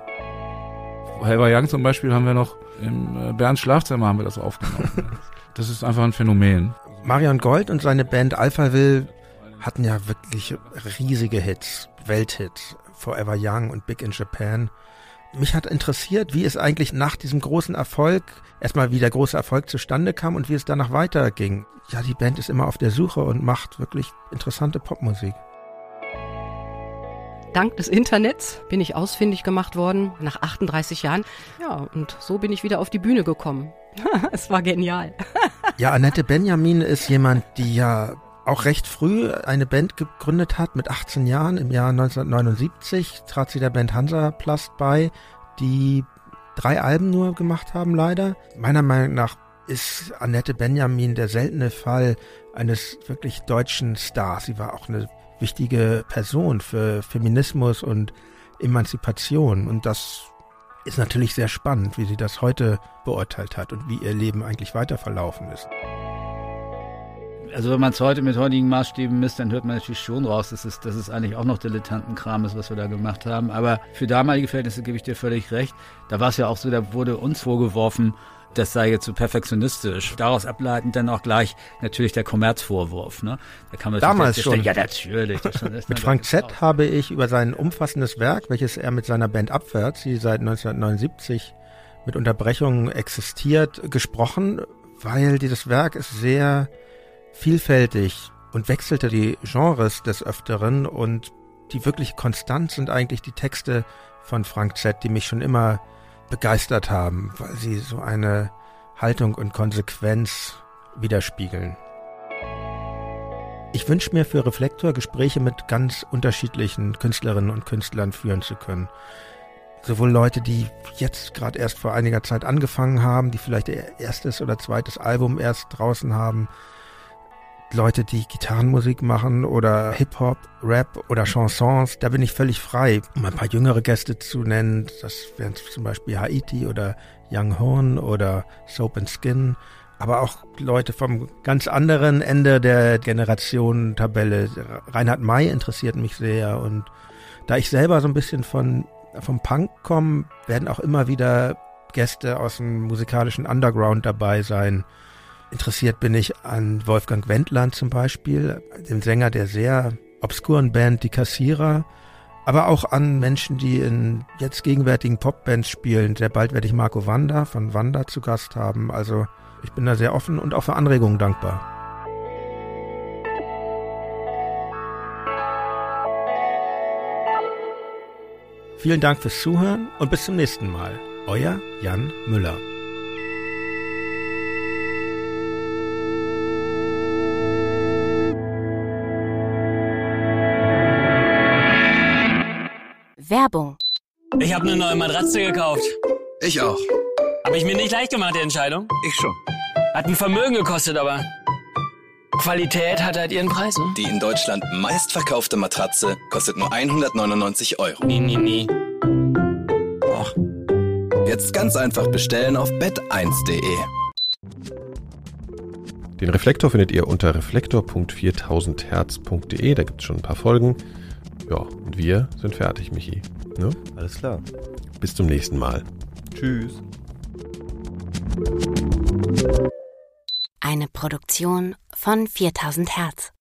Helber Young zum Beispiel haben wir noch im äh, Bernds Schlafzimmer haben wir das aufgenommen. das ist einfach ein Phänomen. Marion Gold und seine Band Alphaville hatten ja wirklich riesige Hits, Welthits, Forever Young und Big in Japan. Mich hat interessiert, wie es eigentlich nach diesem großen Erfolg, erstmal wie der große Erfolg zustande kam und wie es danach weiterging. Ja, die Band ist immer auf der Suche und macht wirklich interessante Popmusik. Dank des Internets bin ich ausfindig gemacht worden nach 38 Jahren. Ja, und so bin ich wieder auf die Bühne gekommen. es war genial. Ja, Annette Benjamin ist jemand, die ja auch recht früh eine Band gegründet hat, mit 18 Jahren. Im Jahr 1979 trat sie der Band Hansaplast bei, die drei Alben nur gemacht haben, leider. Meiner Meinung nach ist Annette Benjamin der seltene Fall eines wirklich deutschen Stars. Sie war auch eine wichtige Person für Feminismus und Emanzipation. Und das ist natürlich sehr spannend, wie sie das heute beurteilt hat und wie ihr Leben eigentlich weiter verlaufen ist. Also wenn man es heute mit heutigen Maßstäben misst, dann hört man natürlich schon raus, dass es, dass es eigentlich auch noch Dilettantenkram ist, was wir da gemacht haben. Aber für damalige Verhältnisse gebe ich dir völlig recht. Da war es ja auch so, da wurde uns vorgeworfen, das sei jetzt so perfektionistisch. Daraus ableitend dann auch gleich natürlich der Kommerzvorwurf. Ne? Da kann man Damals schon. Ja, natürlich. Mit Frank Z habe ich über sein umfassendes Werk, welches er mit seiner Band Abwärts, die seit 1979 mit Unterbrechungen existiert, gesprochen, weil dieses Werk ist sehr vielfältig und wechselte die Genres des Öfteren und die wirklich konstant sind eigentlich die Texte von Frank Z, die mich schon immer begeistert haben, weil sie so eine Haltung und Konsequenz widerspiegeln. Ich wünsche mir für Reflektor Gespräche mit ganz unterschiedlichen Künstlerinnen und Künstlern führen zu können. Sowohl Leute, die jetzt gerade erst vor einiger Zeit angefangen haben, die vielleicht ihr erstes oder zweites Album erst draußen haben, Leute, die Gitarrenmusik machen oder Hip-Hop, Rap oder Chansons, da bin ich völlig frei. Um ein paar jüngere Gäste zu nennen, das wären zum Beispiel Haiti oder Young Horn oder Soap and Skin, aber auch Leute vom ganz anderen Ende der Generationentabelle. Reinhard May interessiert mich sehr und Da ich selber so ein bisschen von, vom Punk komme, werden auch immer wieder Gäste aus dem musikalischen Underground dabei sein. Interessiert bin ich an Wolfgang Wendland zum Beispiel, dem Sänger der sehr obskuren Band Die Kassierer, aber auch an Menschen, die in jetzt gegenwärtigen Popbands spielen. Sehr bald werde ich Marco Wanda von Wanda zu Gast haben. Also ich bin da sehr offen und auch für Anregungen dankbar. Vielen Dank fürs Zuhören und bis zum nächsten Mal. Euer Jan Müller. Werbung. Ich habe eine neue Matratze gekauft. Ich auch. Habe ich mir nicht leicht gemacht, die Entscheidung? Ich schon. Hat ein Vermögen gekostet, aber Qualität hat halt ihren Preis, ne? Die in Deutschland meistverkaufte Matratze kostet nur 199 Euro. Nee, nee, nee. Och. Jetzt ganz einfach bestellen auf bett1.de. Den Reflektor findet ihr unter reflektor.4000herz.de. Da gibt es schon ein paar Folgen. Ja, und wir sind fertig, Michi. Ne? Alles klar. Bis zum nächsten Mal. Tschüss. Eine Produktion von 4000 Hertz.